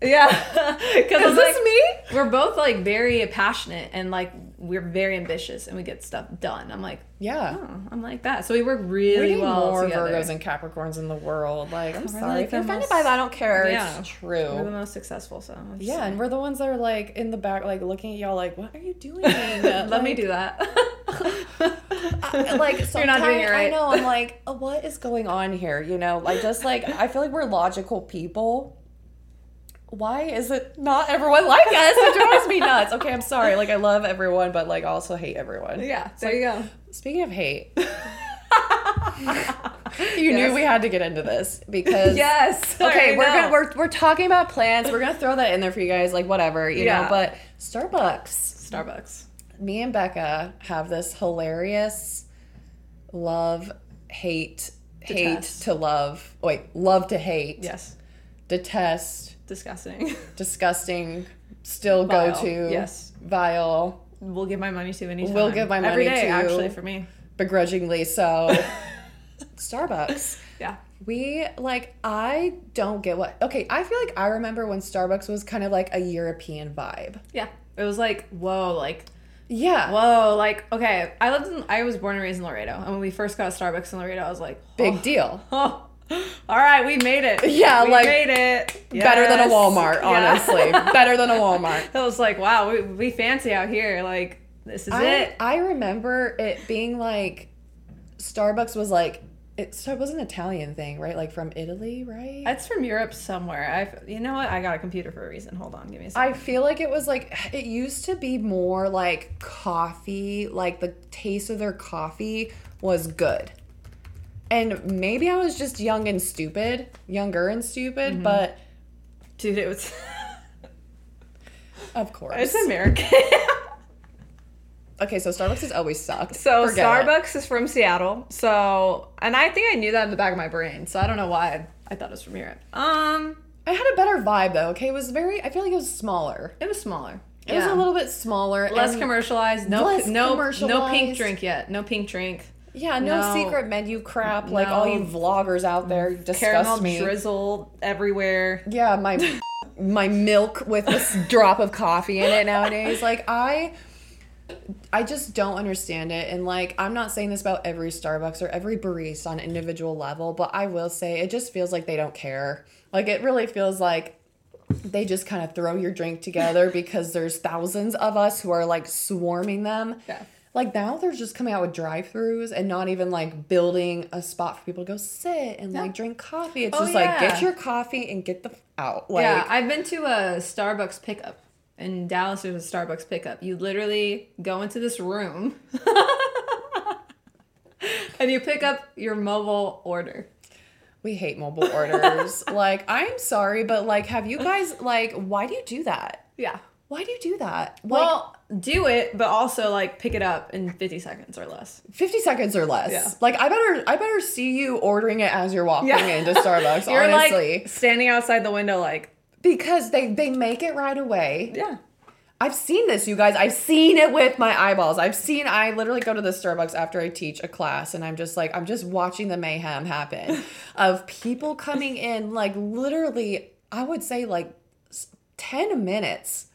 Yeah. Because is this me? We're both like very passionate and like we're very ambitious and we get stuff done. I'm like, Yeah. oh, I'm like that. So we work really we need well more together. Virgos and Capricorns in the world. Like, I'm sorry. like if you're offended by that, I don't care. Yeah. It's We're the most successful, so I'm Yeah, and we're the ones that are like in the back, like looking at y'all, like, what are you doing? let me do that. I- like You're not doing it sometimes right. I know. I'm like, "Uh, what is going on here? You know, like just like I feel like we're logical people. Why is it not everyone like us? It drives me nuts. Okay, I'm sorry. Like I love everyone, but like I also hate everyone. yeah, there you go. Speaking of hate, you knew we had to get into this because Yes. Okay, we're gonna we're, we're talking about plans. We're gonna throw that in there for you guys, like whatever, you Yeah. know. But Starbucks, Starbucks. me and Becca have this hilarious love, hate, hate to love. Wait, love to hate. Yes. Detest, Disgusting. disgusting, still Vile. go to. Yes. Vile, We'll give my money to anytime. We'll give my money day, to- actually, for me. begrudgingly so. Starbucks. Yeah. We like I don't get what okay, I feel like I remember when Starbucks was kind of like a European vibe. Yeah. It was like, whoa, like, Yeah. whoa, like, okay. I lived in, I was born and raised in Laredo. And when we first got Starbucks in Laredo, I was like, Big oh, deal. Oh, all right, we made it. Yeah, we like, made it. Better than a Yes. Walmart, Yeah. honestly. Better than a Walmart. I was like, wow, we, we fancy out here. Like, this is I, it. I remember it being like Starbucks was like it so it was an Italian thing, right? Like from Italy, right? It's from Europe somewhere. I, you know what? I got a computer for a reason. Hold on, give me a second. I feel like it was like it used to be more like coffee, like the taste of their coffee was good. And maybe I was just young and stupid, younger and stupid, Mm-hmm. but Dude, it was. of course. it's American. okay, so Starbucks has always sucked. so Forget. Starbucks is from Seattle. So, and I think I knew that in the back of my brain. So I don't know why I thought it was from Europe. Um, I had a better vibe though. Okay, it was very. I feel like it was smaller. it was smaller. It was a little bit smaller, less commercialized. No, Less no, no pink drink yet. No pink drink. Yeah, no, No. secret menu crap like all you vloggers out there mm. disgust Caramel me. drizzle everywhere. Yeah, my my milk with a drop of coffee in it nowadays. Like I I just don't understand it and like I'm not saying this about every Starbucks or every barista on an individual level, but I will say it just feels like they don't care. Like it really feels like they just kind of throw your drink together because there's thousands of us who are like swarming them. Yeah. Like now they're just coming out with drive-throughs and not even like building a spot for people to go sit and like drink coffee. It's Oh, just like get your coffee and get the f- out. Like yeah, I've been to a Starbucks pickup in Dallas. There's a Starbucks pickup. You literally go into this room and you pick up your mobile order. we hate mobile orders. like I'm sorry, but like have you guys like why do you do that? Yeah. Why do you do that? Like Well, do it, but also like pick it up in 50 seconds or less. 50 seconds or less. Yeah. Like I better I better see you ordering it as you're walking Yeah. into Starbucks, You're honestly. like standing outside the window, like, because they they make it right away. yeah. I've seen this, you guys. I've seen it with my eyeballs. I've seen, I literally go to the Starbucks after I teach a class and I'm just like, I'm just watching the mayhem happen of people coming in, like, literally, I would say, like, 10 minutes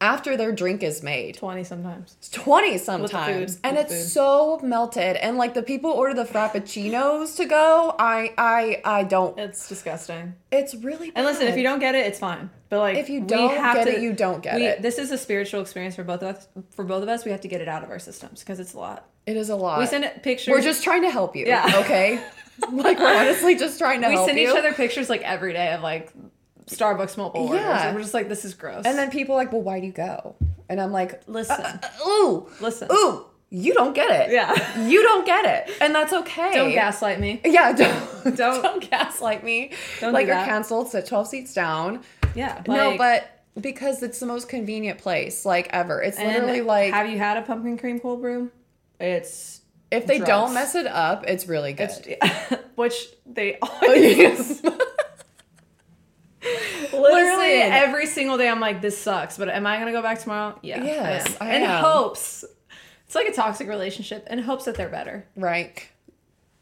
after their drink is made. 20 sometimes. It's 20 sometimes. with And it's food. so melted. And, like, the people order the Frappuccinos to go. I, I, I don't. It's disgusting. It's really And listen, if you don't get it, it's fine. But like, If you don't have get to- it, you don't get we- it. This is a spiritual experience for both of us. For both of us, we have to get it out of our systems because it's a lot. It is a lot. We send it pictures. We're just trying to help you. Yeah. Okay. like we're honestly just trying to we send you. each other pictures like every day of like Starbucks mobile orders. Yeah. And we're just like, this is gross. and then people are like, well, why do you go? And I'm like, Listen. uh, uh, ooh, Listen. ooh, you don't get it. Yeah. You don't get it, and that's okay. don't gaslight me. Yeah, don't Don't- don't, gaslight me. Don't like do you're canceled. Sit twelve seats down. Yeah. no, but because it's the most convenient place like ever. It's literally like have you had a pumpkin cream cold brew? It's if they drugs. don't mess it up, it's really good. it's which they always Yes. Literally Listen. every single day, I'm like, this sucks. But am I gonna go back tomorrow? Yeah. Yes, I I am. In am. hopes. It's like a toxic relationship. In hopes that they're better. Right.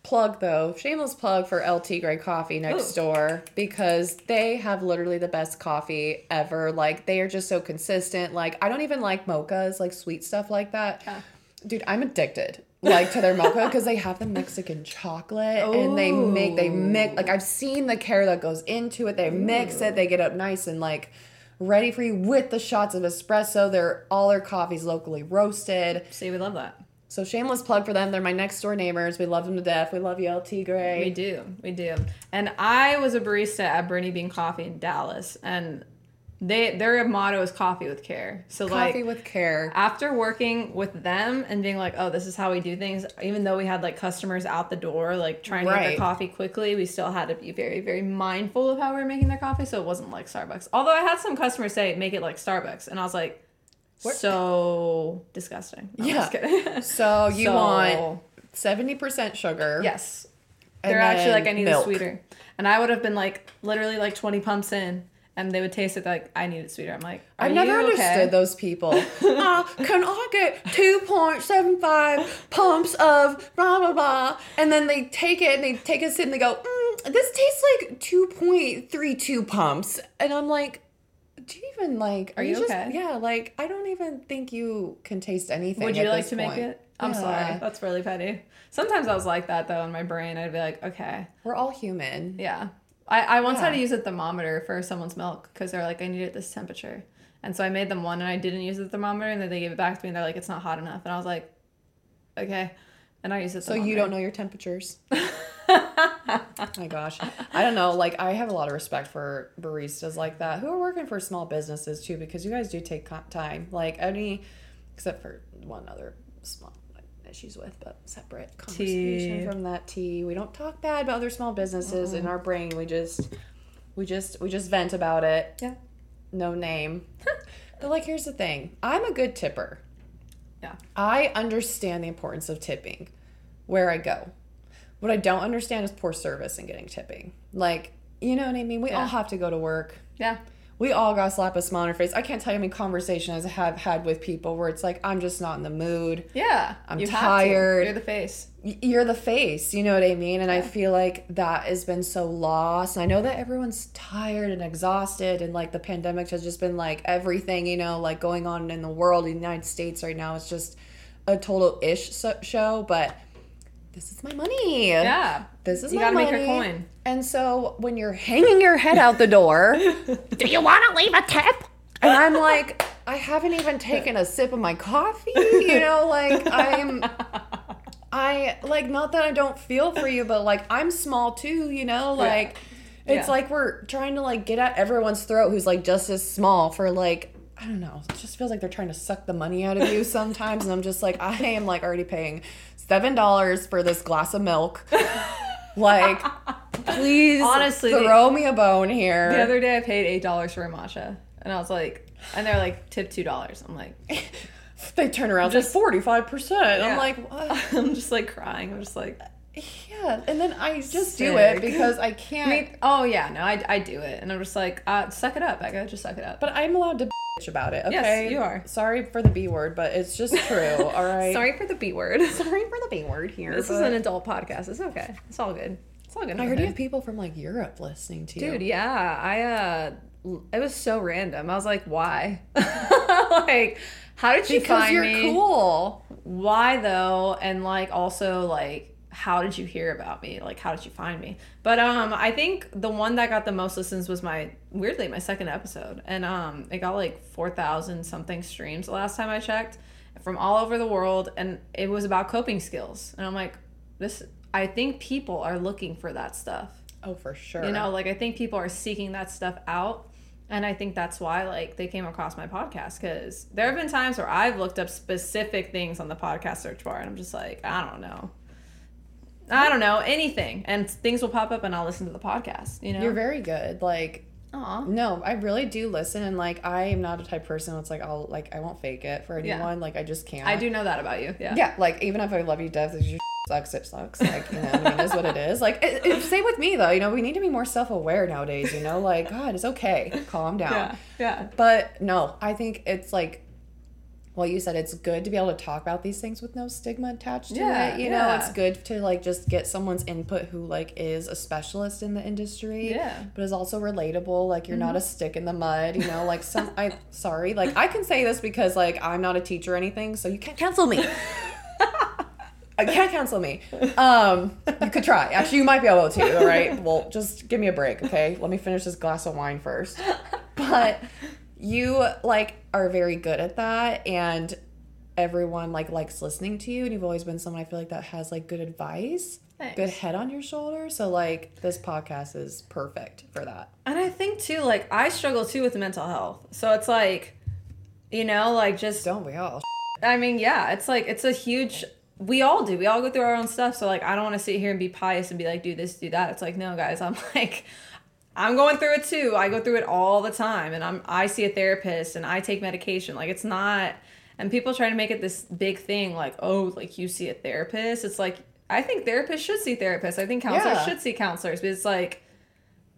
Plug though, shameless plug for LT Grey Coffee next Ooh. door because they have literally the best coffee ever. Like they are just so consistent. Like I don't even like mochas, like sweet stuff like that. Yeah. Dude, I'm addicted. Like to their mocha because they have the Mexican chocolate and they make they mix like I've seen the care that goes into it. They mix it, they get up nice and like ready for you with the shots of espresso. They're all their coffees locally roasted. See, we love that. So shameless plug for them. They're my next door neighbors. We love them to death. We love you, LT Gray. We do. We do. And I was a barista at Bernie Bean Coffee in Dallas, and they their motto is coffee with care. So Coffee like with care. after working with them and being like, oh, this is how we do things, even though we had like customers out the door, like trying to get their coffee quickly, we still had to be very, very mindful of how we were making their coffee. So it wasn't like Starbucks. Although I had some customers say, make it like Starbucks. And I was like, so disgusting. No, Yeah. So you So- want seventy percent sugar. Yes. And They're actually like, I need milk. it sweeter. And I would have been like, literally like 20 pumps in, and they would taste it like, I need it sweeter. I'm like, Are I've never you understood okay? those people. uh, can I get two point seven five pumps of blah blah blah? And then they take it and they take a sip and they go, mm, "This tastes like two point three two pumps." And I'm like, "Do you even like? Are you just, okay? Yeah, like I don't even think you can taste anything. Would you like to make it? I'm Yeah. sorry. That's really petty. Sometimes I was like that though in my brain. I'd be like, okay, We're all human. yeah. I, I once had to use a thermometer for someone's milk because they're like, I need it this temperature. And so I made them one and I didn't use the thermometer and then they gave it back to me and they're like, it's not hot enough. And I was like, okay. And I used the So you don't know your temperatures. my gosh. I don't know. Like I have a lot of respect for baristas like that who are working for small businesses too because you guys do take time. Like any except for one other small issues with, but separate conversation Tea. from that tea. We don't talk bad about other small businesses in our brain. We just we just we just vent about it. Yeah. No name. but like here's the thing. I'm a good tipper. Yeah. I understand the importance of tipping where I go. What I don't understand is poor service and getting tipping. Like, you know what I mean? We all have to go to work. Yeah. We all got slap a smile on our face. I can't tell you how many conversations I have had with people where it's like, I'm just not in the mood. Yeah. I'm tired. You're the face. You're the face, you know what I mean? And I feel like that has been so lost. And I know that everyone's tired and exhausted, and like the pandemic has just been like everything, you know, like going on in the world, in the United States right now is just a total ish show. But this is my money. Yeah. This is You my money. You gotta make your coin. And so when you're hanging your head out the door, do you want to leave a tip? And I'm like, I haven't even taken a sip of my coffee. You know, like I'm, I like not that I don't feel for you, but like I'm small too. You know, like it's Yeah. like we're trying to like get at everyone's throat who's like just as small for like. I don't know. It just feels like they're trying to suck the money out of you sometimes, and I'm just like, I am like already paying seven dollars for this glass of milk. Like, please, Honestly, the- throw me a bone here. The other day I paid eight dollars for a matcha, and I was like, and they're like tip two dollars. I'm like, they turn around just forty five percent. I'm like, what? I'm just like crying. I'm just like, yeah, and then I just do it because I can't. I mean, oh yeah, no, I, I do it, and I'm just like, uh, suck it up, Becca, just suck it up. but I'm allowed to bitch about it. Okay, Yes, you are. Sorry for the b word, but it's just true. All right. Sorry for the B word. Sorry for the b word here. This is an adult podcast. It's okay. It's all good. It's all good. I heard you have people from like Europe listening to you. Dude, yeah, I uh, it was so random. I was like, why? like, how did you because find you're me? cool. Why though? And like, also like, how did you hear about me? Like, how did you find me? But um, I think the one that got the most listens was my weirdly my second episode, and um, it got like four thousand something streams the last time I checked from all over the world, and it was about coping skills. And I'm like, this. I think people are looking for that stuff. Oh, for sure. You know, like I think people are seeking that stuff out. And I think that's why like they came across my podcast because there have been times where I've looked up specific things on the podcast search bar and I'm just like, I don't know. I don't know, anything. And things will pop up and I'll listen to the podcast, you know? you're very good. Like Aw. No, I really do listen, and like I am not a type of person that's like I'll like I won't fake it for Yeah. anyone. Like I just can't. I do know that about you. Yeah. Yeah, like even if I love you death, if sucks, it sucks. Like you know, I mean, it is what it is. Like it, it, same with me though. You know, we need to be more self aware nowadays. You know, like God, it's okay, calm down. Yeah. Yeah. But no, I think it's like. Well, you said it's good to be able to talk about these things with no stigma attached to Yeah, it. You know, it's good to like just get someone's input who like is a specialist in the industry Yeah. Mm-hmm. but is also relatable. Like you're not a stick in the mud, you know. Like some, I sorry, like I can say this because like I'm not a teacher or anything, so you can't cancel me. I can't cancel me. Um, you could try. Actually, you might be able to. All right. Well, just give me a break, okay? Let me finish this glass of wine first. But you like are very good at that, and everyone like likes listening to you, and you've always been someone I feel like that has like good advice, Thanks. good head on your shoulder. So like this podcast is perfect for that. And I think too, like I struggle too with mental health. So it's like, you know, like just Don't we all? I mean, yeah, it's like it's a huge. We all do. We all go through our own stuff. So like, I don't want to sit here and be pious and be like, do this, do that. It's like, no, guys. I'm like, I'm going through it too. I go through it all the time, and I'm I see a therapist and I take medication. Like it's not. And people try to make it this big thing, like, oh, like you see a therapist. It's like I think therapists should see therapists. I think counselors Yeah. should see counselors. But it's like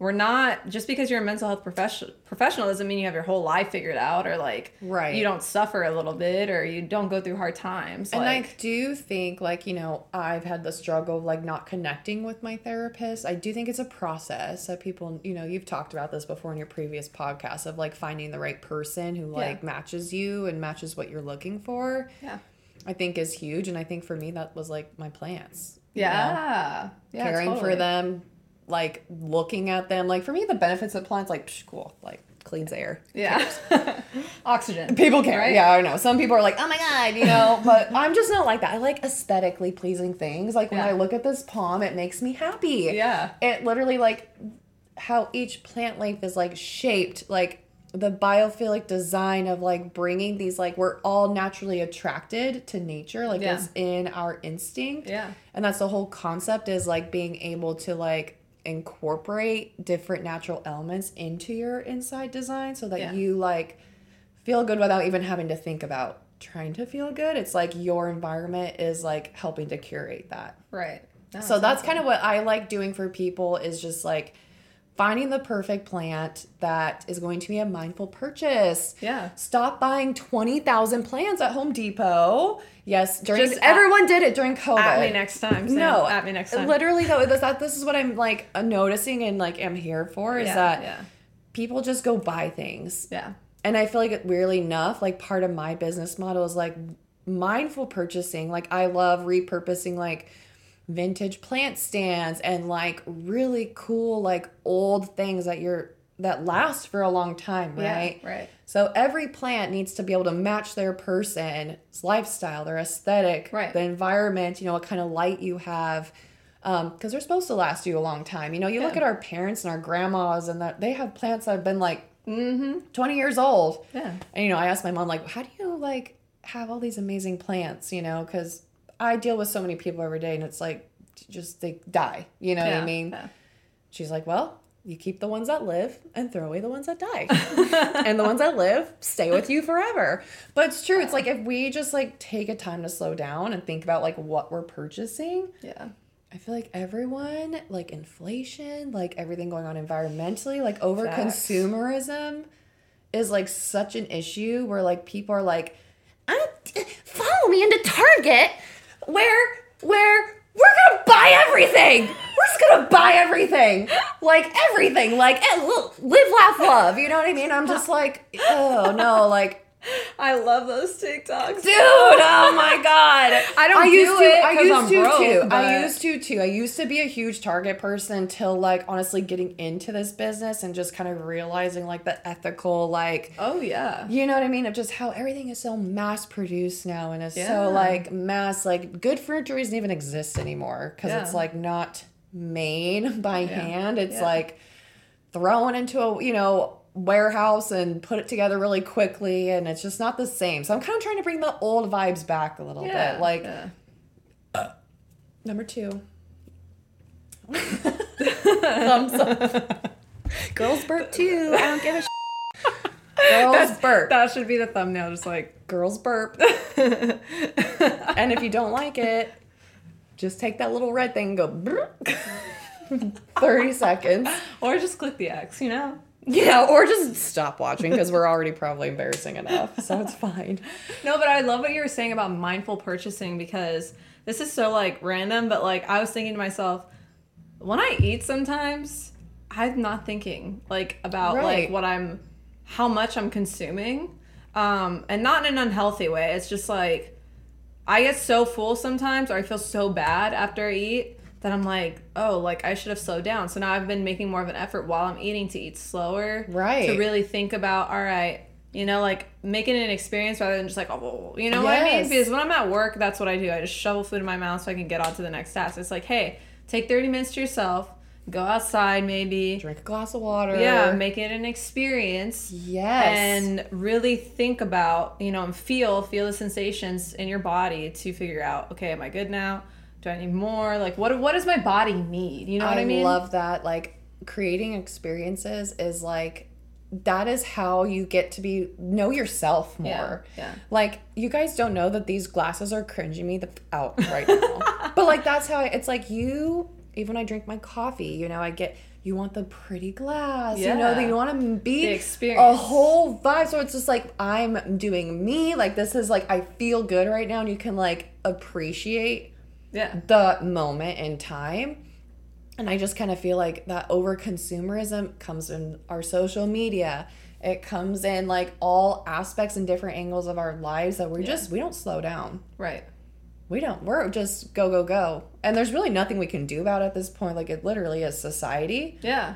we're not just because you're a mental health professional professional doesn't mean you have your whole life figured out or like Right. you don't suffer a little bit or you don't go through hard times And like I do think, like, you know, I've had the struggle of like not connecting with my therapist. I do think it's a process that people, you know, you've talked about this before in your previous podcast of like finding the right person who like matches you and matches what you're looking for. yeah I think is huge. And I think for me, that was like my plants. you know? yeah yeah Caring totally. for them, like looking at them. Like for me, the benefits of plants, like, psh, cool, like cleans air. yeah oxygen People care. Right? Yeah, I know. Some people are like, oh my God, you know, but I'm just not like that. I like aesthetically pleasing things. Like when Yeah. I look at this palm, it makes me happy. yeah It literally, like, how each plant leaf is like shaped, like the biophilic design of like bringing these, like, we're all naturally attracted to nature. Like, Yeah. it's in our instinct. yeah And that's the whole concept is like being able to like incorporate different natural elements into your inside design so that Yeah. you like feel good without even having to think about trying to feel good. It's like your environment is like helping to curate that. right So that's awesome. kind of what I like doing for people is just like finding the perfect plant that is going to be a mindful purchase. yeah Stop buying 20,000 plants at Home Depot. Yes, during Just at- everyone did it during COVID. at me next time Sam. No, at me next time Literally though, this, that this is what I'm like uh, noticing and like am here for is yeah, that yeah people just go buy things, yeah and I feel like weirdly enough, like part of my business model is like mindful purchasing. Like I love repurposing like vintage plant stands and like really cool like old things that you're that last for a long time, right? Yeah, right. So every plant needs to be able to match their person's lifestyle, their aesthetic, Right. the environment, you know, what kind of light you have. Because they're supposed to last you a long time. You know, you look at our parents and our grandmas, and that they have plants that have been like Mm-hmm. 20 years old. Yeah. And, you know, I asked my mom, like, how do you, like, have all these amazing plants, you know? Because I deal with so many people every day, and it's like, just they die. You know what I mean? yeah. She's like, well, you keep the ones that live and throw away the ones that die. and the ones that live stay with you forever. But it's true. It's like if we just like take a time to slow down and think about like what we're purchasing, Yeah. I feel like everyone, like inflation, like everything going on environmentally, like over consumerism is like such an issue where like people are like, "I- follow me into Target where where we're gonna buy everything. We're just gonna buy everything. Like everything. Like eh, live, laugh, love. You know what I mean? I'm just like, oh no, like I love those TikToks. Dude, oh my god. I don't used do to, it I used I'm to broke, too. I used to too. I used to be a huge Target person until like honestly getting into this business and just kind of realizing like the ethical like Oh yeah. you know what I mean? Of just how everything is so mass produced now and it's Yeah. so like mass like good furniture doesn't even exist anymore because it's like not made by hand. It's Yeah. like thrown into a you know warehouse and put it together really quickly and it's just not the same. So I'm kind of trying to bring the old vibes back a little Yeah. bit. Like yeah. number 2. Thumbs up. Girls burp too. I don't give a sh- Girls burp. That should be the thumbnail, just like Girls burp. and if you don't like it, just take that little red thing and go brrrt. 30 seconds. or just click the X, you know? Yeah, or just stop watching because we're already probably embarrassing enough. So it's fine. No, but I love what you were saying about mindful purchasing because this is so like random, but like I was thinking to myself, when I eat sometimes, I'm not thinking like about like what I'm how much I'm consuming. Um and not in an unhealthy way. It's just like I get so full sometimes or I feel so bad after I eat that I'm like, oh, like I should have slowed down. So now I've been making more of an effort while I'm eating to eat slower. Right. To really think about, all right, you know, like making it an experience rather than just like, oh, you know what I mean? Yes. Because when I'm at work, that's what I do. I just shovel food in my mouth so I can get on to the next task. It's like, hey, take 30 minutes to yourself, go outside maybe. Drink a glass of water. Yeah, make it an experience Yes. and really think about you know and feel feel the sensations in your body to figure out okay am i good now do i need more like what what does my body need you know what i, I mean love that. Like creating experiences is like that is how you get to be know yourself more. Yeah, yeah. Like you guys don't know that these glasses are cringing me the f- out right now. but like that's how I, it's like you. Even when I drink my coffee, you know, I get you want the pretty glass. yeah. You know that you want to be The a whole vibe. So it's just like I'm doing me. Like this is like I feel good right now, and you can like appreciate yeah the moment in time. And I just kind of feel like that over consumerism comes in our social media. It comes in like all aspects and different angles of our lives that we're just, we don't slow down. right We don't, we're just go, go, go. And there's really nothing we can do about it at this point. Like it literally is society. yeah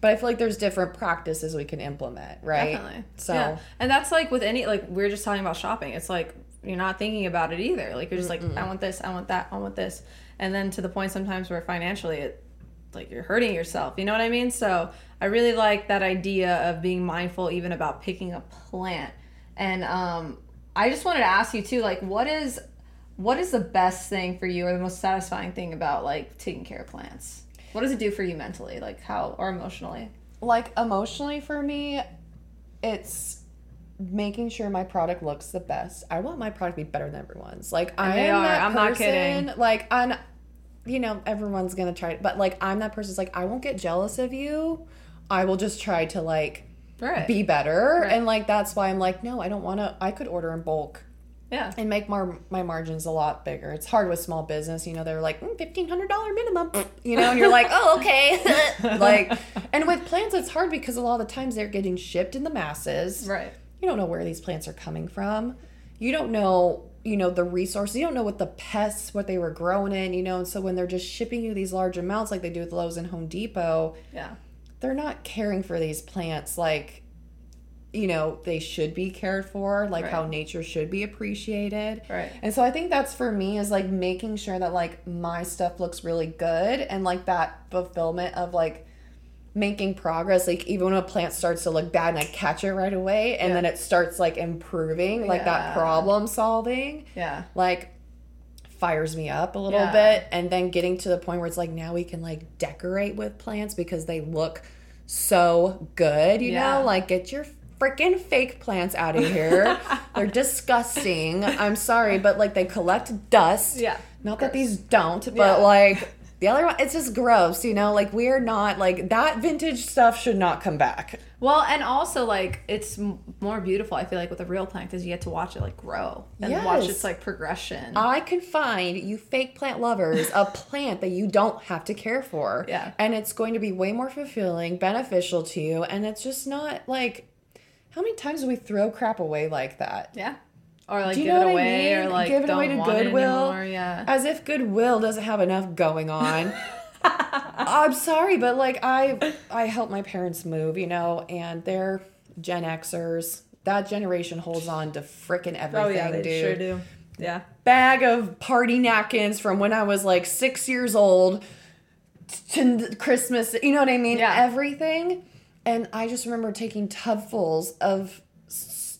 But I feel like there's different practices we can implement, right? definitely So, yeah and that's like with any like we are just talking about shopping it's like you're not thinking about it either. Like you're just like i want this i want that i want this. And then to the point sometimes where financially it like you're hurting yourself. You know what i mean? So i really like that idea of being mindful even about picking a plant. And um i just wanted to ask you too like what is what is the best thing for you or the most satisfying thing about like taking care of plants? What does it do for you mentally? Like how or emotionally? Like emotionally for me, it's making sure my product looks the best. I want my product to be better than everyone's. Like I am are. that I'm not kidding. person- Like I'm, you know, everyone's gonna try, but like I'm that person's like I won't get jealous of you. I will just try to like right be better, Right. and like that's why I'm like no, I don't want to. I could order in bulk yeah and make my my margins a lot bigger. It's hard with small business, you know. They're like "Mm, fifteen hundred dollar minimum, you know, and you're like, oh okay, like. And with plants, it's hard because a lot of the times they're getting shipped in the masses. right You don't know where these plants are coming from. You don't know you know, the resources. You don't know what the pests, what they were growing in, you know. And so when they're just shipping you these large amounts, like they do with Lowe's and Home Depot, Yeah. they're not caring for these plants like you know they should be cared for like how nature should be appreciated Right. and so i think that's for me is like making sure that like my stuff looks really good and like that fulfillment of like making progress like even when a plant starts to look bad and i catch it right away and Yeah. then it starts like improving like that problem solving Yeah. like fires me up a little Yeah. bit and then getting to the point where it's like now we can like decorate with plants because they look so good you Yeah. know like get your freaking fake plants out of here they're disgusting i'm sorry but like they collect dust Yeah. not that these don't but Yeah. like the other one it's just gross you know like we're not like that vintage stuff should not come back Well, and also like it's m- more beautiful. I feel like with a real plant because you get to watch it like grow and watch its like progression. I can find you fake plant lovers a plant that you don't have to care for. Yeah. And it's going to be way more fulfilling, beneficial to you. And it's just not like, how many times do we throw crap away like that? yeah. Or like Do you give know it what I away or mean? like Give it away to Goodwill. Yeah. As if Goodwill doesn't have enough going on. I'm sorry, but like I I helped my parents move, you know, and they're Gen Xers. That generation holds on to frickin' everything, oh yeah, they dude sure do. Yeah. bag of party napkins from when I was like six years old to Christmas. You know what I mean? Yeah. Everything. And I just remember taking tubfuls of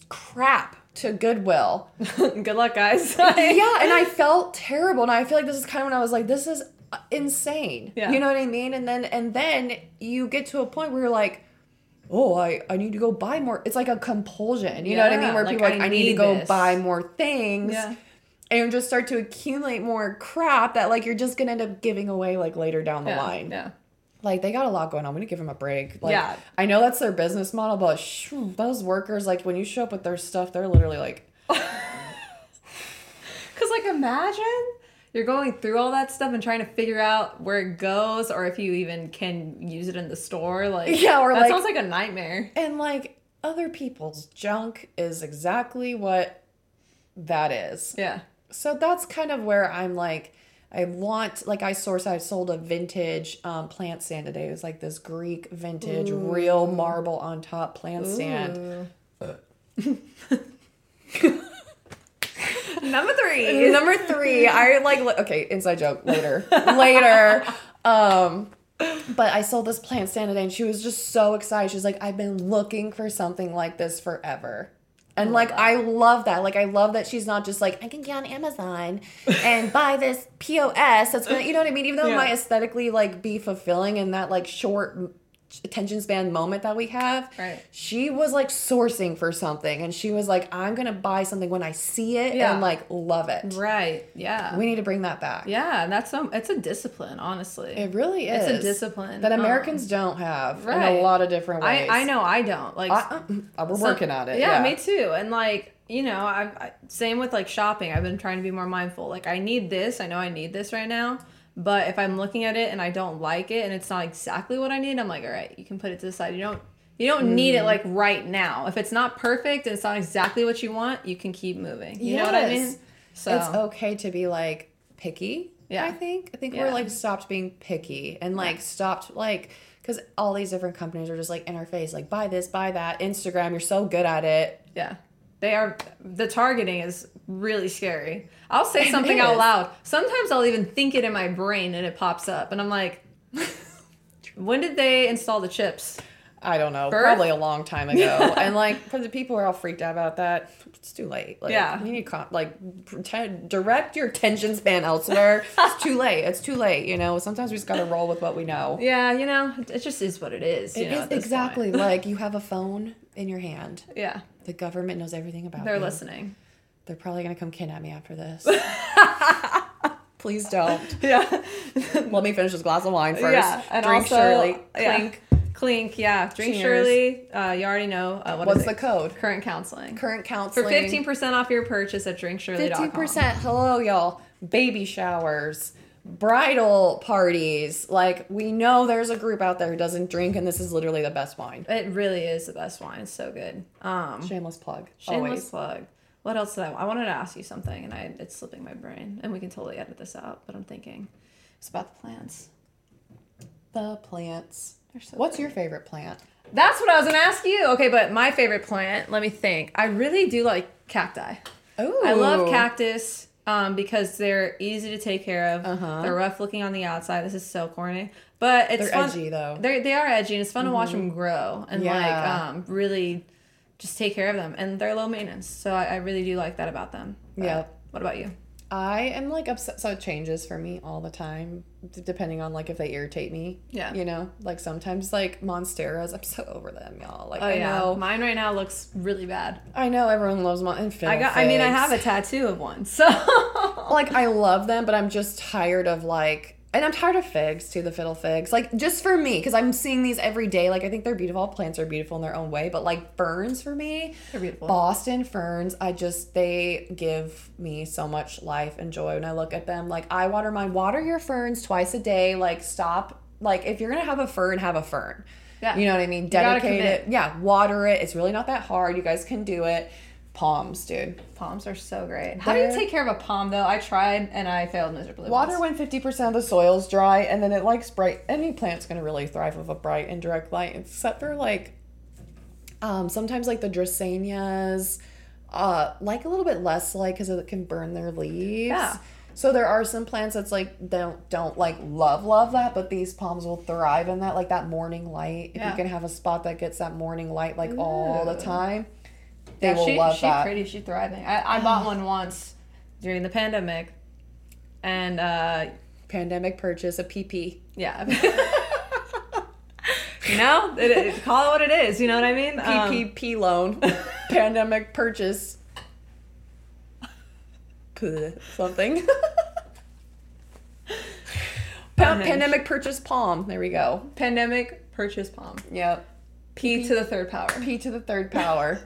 crap to Goodwill. Good luck, guys. yeah, and I felt terrible. And I feel like this is kind of when I was like, this is uh, insane. Yeah. You know what I mean? And then and then you get to a point where you're like, oh, I, I need to go buy more. It's like a compulsion. You know what I mean? Where like, people are like, I I need to go this. buy more things Yeah. and just start to accumulate more crap that like you're just gonna end up giving away like later down the yeah. line. Yeah. Like they got a lot going on. We need to give them a break. Like, Yeah. I know that's their business model, but shoo, those workers, like when you show up with their stuff, they're literally like, Cause like imagine you're going through all that stuff and trying to figure out where it goes or if you even can use it in the store. Like Yeah, or that like- sounds like a nightmare. and like other people's junk is exactly what that is. Yeah. So that's kind of where I'm like, I want like I source. I sold a vintage um, plant stand today. It was like this Greek vintage, real marble on top plant stand. Number three. Number three, I like okay, inside joke later. later. Um but I sold this plant stand today and she was just so excited. She's like, I've been looking for something like this forever. And oh like I love that. Like I love that she's not just like, I can get on Amazon and buy this POS that's gonna you know what I mean? Even though it might aesthetically like be fulfilling in that like short attention span moment that we have. Right. She was like sourcing for something and she was like, I'm gonna buy something when I see it Yeah. and like love it. Right. Yeah. We need to bring that back. yeah, and that's some it's a discipline, honestly. It really is. It's a discipline, that um, Americans don't have in right. a lot of different ways. I, I know I don't. Like I, uh, we're some- working on it. Yeah, Yeah, me too. And like, you know, I, I same with like shopping. I've been trying to be more mindful. Like I need this. I know I need this right now. But if I'm looking at it and I don't like it and it's not exactly what I need, I'm like, all right, you can put it to the side. You don't you don't need it Mm. like right now. If it's not perfect and it's not exactly what you want, you can keep moving. You know what I mean? So It's okay to be like picky. Yeah. I think. I think Yeah. we're like stopped being picky and like stopped like because all these different companies are just like in our face, like buy this, buy that. Instagram, you're so good at it. Yeah. They are the targeting is really scary. I'll say It something out loud. Sometimes I'll even think it in my brain and it pops up and I'm like when did they install the chips? I don't know, Birth? probably a long time ago. and like for the people who are all freaked out about that, it's too late. Like, Yeah. you need to con- like pretend, direct your attention span elsewhere. it's too late. It's too late. You know, sometimes we just gotta roll with what we know. Yeah, you know, it just is what it is. You It know, is exactly like you have a phone in your hand. Yeah, The government knows everything about they're listening. They're probably gonna come kidnap me after this. Please don't. Yeah, Let me finish this glass of wine first. yeah, and Drink also, Surely. yeah. Clink. clink. Yeah, drink Cheers. Surely. Uh, you already know uh, what What's it? the code? Current counseling Current counseling. for fifteen percent off your purchase at drinksurely.com. Fifteen percent. Hello, y'all. Baby showers, bridal parties. Like we know there's a group out there who doesn't drink, and this is literally the best wine. It really is the best wine. It's so good. Um, Shameless plug. shameless Always. plug. What else did I? I wanted to ask you something, and I it's slipping my brain, and we can totally edit this out. But I'm thinking, it's about the plants. The plants. They're so What's your favorite plant? That's what I was gonna ask you. Okay, but my favorite plant. Let me think. I really do like cacti. Oh, I love cactus um, because they're easy to take care of. Uh-huh. They're rough looking on the outside. This is so corny, but it's They're fun. edgy though. They they are edgy, and it's fun to watch them grow and like um, really just take care of them. And they're low maintenance, so I, I really do like that about them. But Yep. What about you? I am like upset. So it changes for me all the time, d- depending on like if they irritate me. Yeah. You know, like sometimes like monsteras. I'm so over them, y'all. Like Oh I yeah, know, mine right now looks really bad. I know everyone loves mon I got. I mean, I have a tattoo of one, so like I love them, but I'm just tired of like, and I'm tired of figs too. The fiddle figs, like just for me, because I'm seeing these every day. Like I think they're beautiful. Plants are beautiful in their own way, but like ferns for me, they're beautiful. Boston ferns, I just they give me so much life and joy when I look at them. Like I water mine, water your ferns twice a day. Like stop. Like if you're gonna have a fern, have a fern. Yeah. You know what I mean? Dedicate it. Yeah, water it. It's really not that hard. You guys can do it. Palms, dude. Palms are so great. How do you take care of a palm though? I tried and I failed miserably. Water once. when fifty percent of the soil's dry, and then it likes bright. Any plant's gonna really thrive with a bright and direct light, except for like, um, sometimes like the Dracaenias, uh, like a little bit less light because it can burn their leaves. Yeah. So there are some plants that's like don't don't like love love that, but these palms will thrive in that like that morning light. If Yeah. you can have a spot that gets that morning light like all the time, they Yeah, will she, love she that. pretty. She's thriving. I, I bought one once during the pandemic, and uh, Pandemic purchase a PP. yeah. you know, it, it- call it what it is. You know what I mean? Um, PPP loan, pandemic purchase, something. Pa- Unhinged. pandemic purchase palm. There we go. pandemic purchase palm. Yep. P to the third power. P to the third power.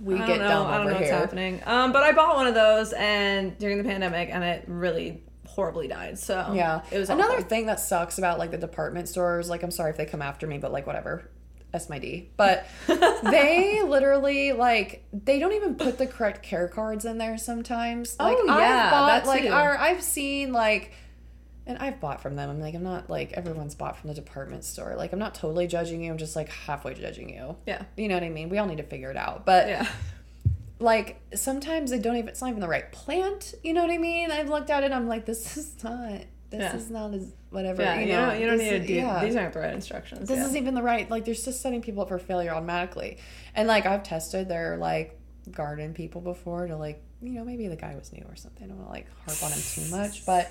We get know. dumb I don't over know what's here. happening. Um, but I bought one of those and during the pandemic, and it really horribly died. So Yeah. it was another awful. thing that sucks about like the department stores. Like, I'm sorry if they come after me, but like whatever. S my D. But they literally like they don't even put the correct care cards in there sometimes. Like Oh, yeah, I've bought that like too. or I've seen like and I've bought from them. I'm like, I'm not like everyone's bought from the department store. Like I'm not totally judging you. I'm just like halfway judging you. Yeah. You know what I mean? We all need to figure it out. But Yeah. like sometimes they don't even it's not even the right plant you know what i mean i've looked at it i'm like this is not this Yeah. is not as whatever Yeah, you you, know don't, you don't need to do. yeah. These aren't the right instructions. this yeah. isn't even the right like they're just setting people up for failure automatically and like i've tested their like garden people before to like you know maybe the guy was new or something i don't want to like harp on him too much but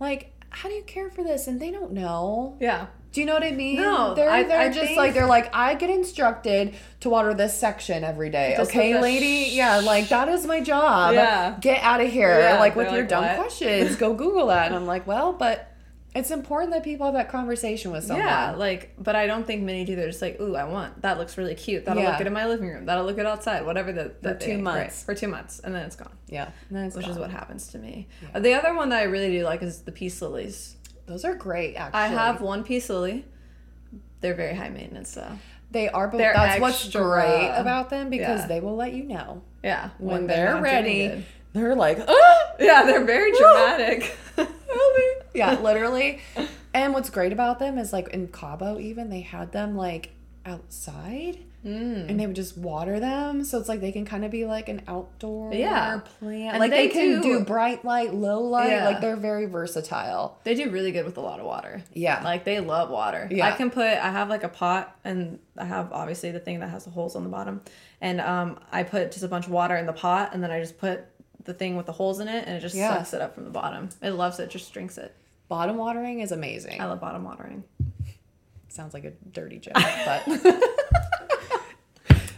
like how do you care for this and they don't know yeah. do you know what I mean? No, they're I- they're I just think- like they're like I get instructed to water this section every day. Just okay, lady. sh- yeah, like that is my job. Yeah. get out of here. Yeah, like with your like, dumb "What?" questions. Go Google that. And I'm like, well, but it's important that people have that conversation with someone. Yeah, like, but I don't think many do. They're just like, ooh, I want that. Looks really cute. That'll Yeah. look good in my living room. That'll look good outside. Whatever the For that two right, months. for two months, and then it's gone. yeah. And then it's Which is what happens to me. Uh, The other one that I really do like is the peace lilies. Those are great. Actually, I have one peace lily. They're very high maintenance though. They are, but They're that's what's great about them because yeah. they will let you know Yeah, when, they're, not doing ready. They're like, ah! Yeah, they're very dramatic. yeah, literally. And what's great about them is like in Cabo, even they had them like outside, Mm. and they would just water them. So it's like they can kind of be like an outdoor Yeah. plant. And like they, they can do- do, bright light, low light. Yeah. Like they're very versatile. They do really good with a lot of water. Yeah. Like they love water. Yeah. I can put I have like a pot and I have obviously the thing that has the holes on the bottom. And um I put just a bunch of water in the pot and then I just put the thing with the holes in it and it just Yeah. sucks it up from the bottom. It loves it, just drinks it. Bottom watering is amazing. I love bottom watering. Sounds like a dirty joke, but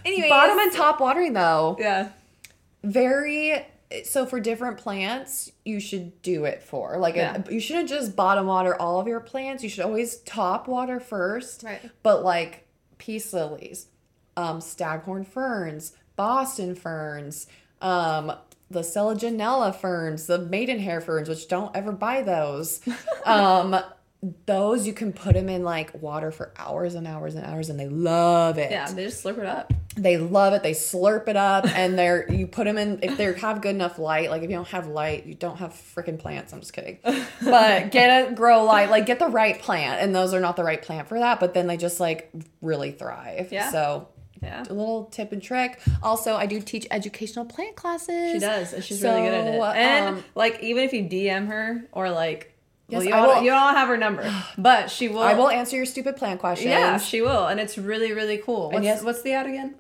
anyway, bottom and top watering though, Yeah. very. So for different plants, you should do it for like Yeah. you shouldn't just bottom water all of your plants. You should always top water first. Right. But like peace lilies, um, staghorn ferns, Boston ferns, um, the Selaginella ferns, the maidenhair ferns, which don't ever buy those. um, those you can put them in like water for hours and hours and hours, and they love it. Yeah, they just slurp it up. They love it. They slurp it up, and they're you put them in if they have good enough light. Like if you don't have light, you don't have freaking plants. I'm just kidding, but get a grow light. Like get the right plant, and those are not the right plant for that. But then they just like really thrive. Yeah. So Yeah. a little tip and trick. Also, I do teach educational plant classes. She does, and she's really good at it. And um, like, even if you DM her or like, well, Yes, you, don't, you don't have her number, but she will. I will answer your stupid plant questions. Yeah, she will, and it's really really cool. What's, yes- what's the ad again?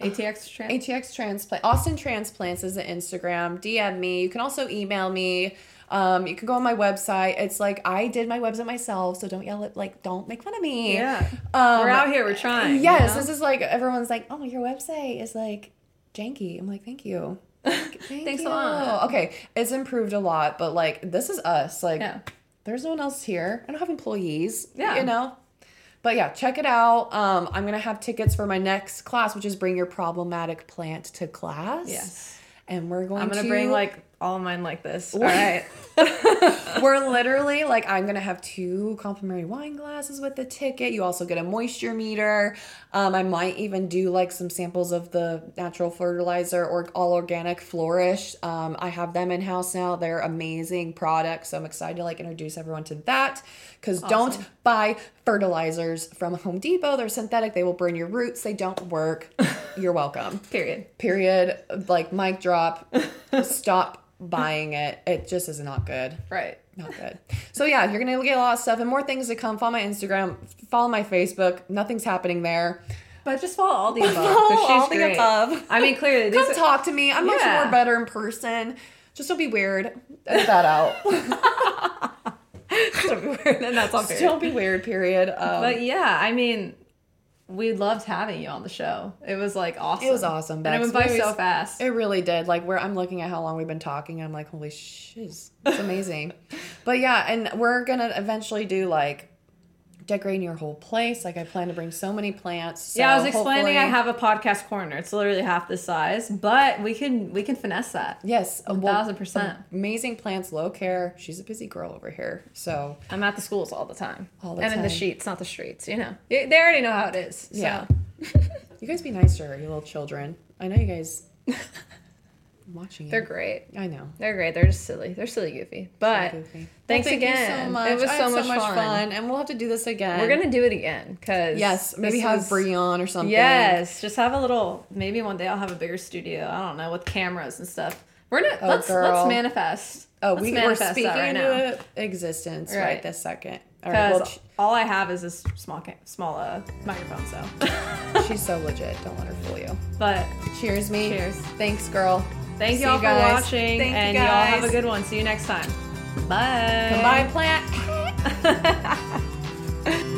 ATX trans. ATX transplant. Austin Transplants is an Instagram. DM me. You can also email me. Um, you can go on my website. It's like I did my website myself, so don't yell at like don't make fun of me. yeah, Um, we're out here. We're trying. you Yes, know? this is like everyone's like, oh, your website is like janky. I'm like, thank you. Thank Thanks a lot. Okay, it's improved a lot, but like this is us. Like, Yeah. there's no one else here. I don't have employees. Yeah. you know. But yeah, check it out. Um, I'm gonna have tickets for my next class, which is bring your problematic plant to class. Yes. and we're going. I'm gonna to bring like all mine like this. All right. we're literally like I'm gonna have two complimentary wine glasses with the ticket. You also get a moisture meter. Um, I might even do like some samples of the natural fertilizer or all organic flourish. Um, I have them in house now. They're amazing products. So I'm excited to like introduce everyone to that. Because don't buy fertilizers from Home Depot. They're synthetic. They will burn your roots. They don't work. You're welcome. Period. Period. Like mic drop. Stop buying it. It just is not good. Right. Not good. So yeah, you're gonna get a lot of stuff and more things to come. Follow my Instagram, follow my Facebook. Nothing's happening there. But just follow all the above. Follow she's all the above. I mean, clearly, Come are- talk to me. I'm much more better in person. Just don't be weird. Edit that out. and that's on Just period. don't be weird. Period. Um, But yeah, I mean, we loved having you on the show. It was like awesome. It was awesome, And it Bex. went by We so fast. It really did. Like where I'm looking at how long we've been talking, I'm like, holy shiz, it's amazing. but yeah, and we're gonna eventually do like decorating your whole place. Like I plan to bring so many plants. So yeah, I was explaining. I have a podcast corner. It's literally half the size, but we can we can finesse that. Yes, uh, a One thousand percent. Amazing plants, low care. She's a busy girl over here. So I'm at the schools all the time, All the and in the sheets, not the streets. You know, they they already know how it is. So. yeah, you guys be nicer, you little children. I know you guys. Watching they're great. I know. They're great. They're just silly. They're silly goofy. But Goofy. thanks Well, thank you again. so much. It was so had much, fun. and we'll have to do this again. We're gonna do it again because yes, maybe have on or something. Yes, just have a little. Maybe one day I'll have a bigger studio. I don't know with cameras and stuff. We're gonna Oh, let's girl. let's manifest. Oh, Let's we, we're manifest speaking that right into now. existence right. Right. this second. All right, well, all I have is this small ca- small uh, microphone. So, she's so legit. Don't let her fool you. but Cheers, me. Cheers. Thanks, girl. Thank y'all for watching. Thank and you all have a good one. See you next time. Bye. Goodbye, plant.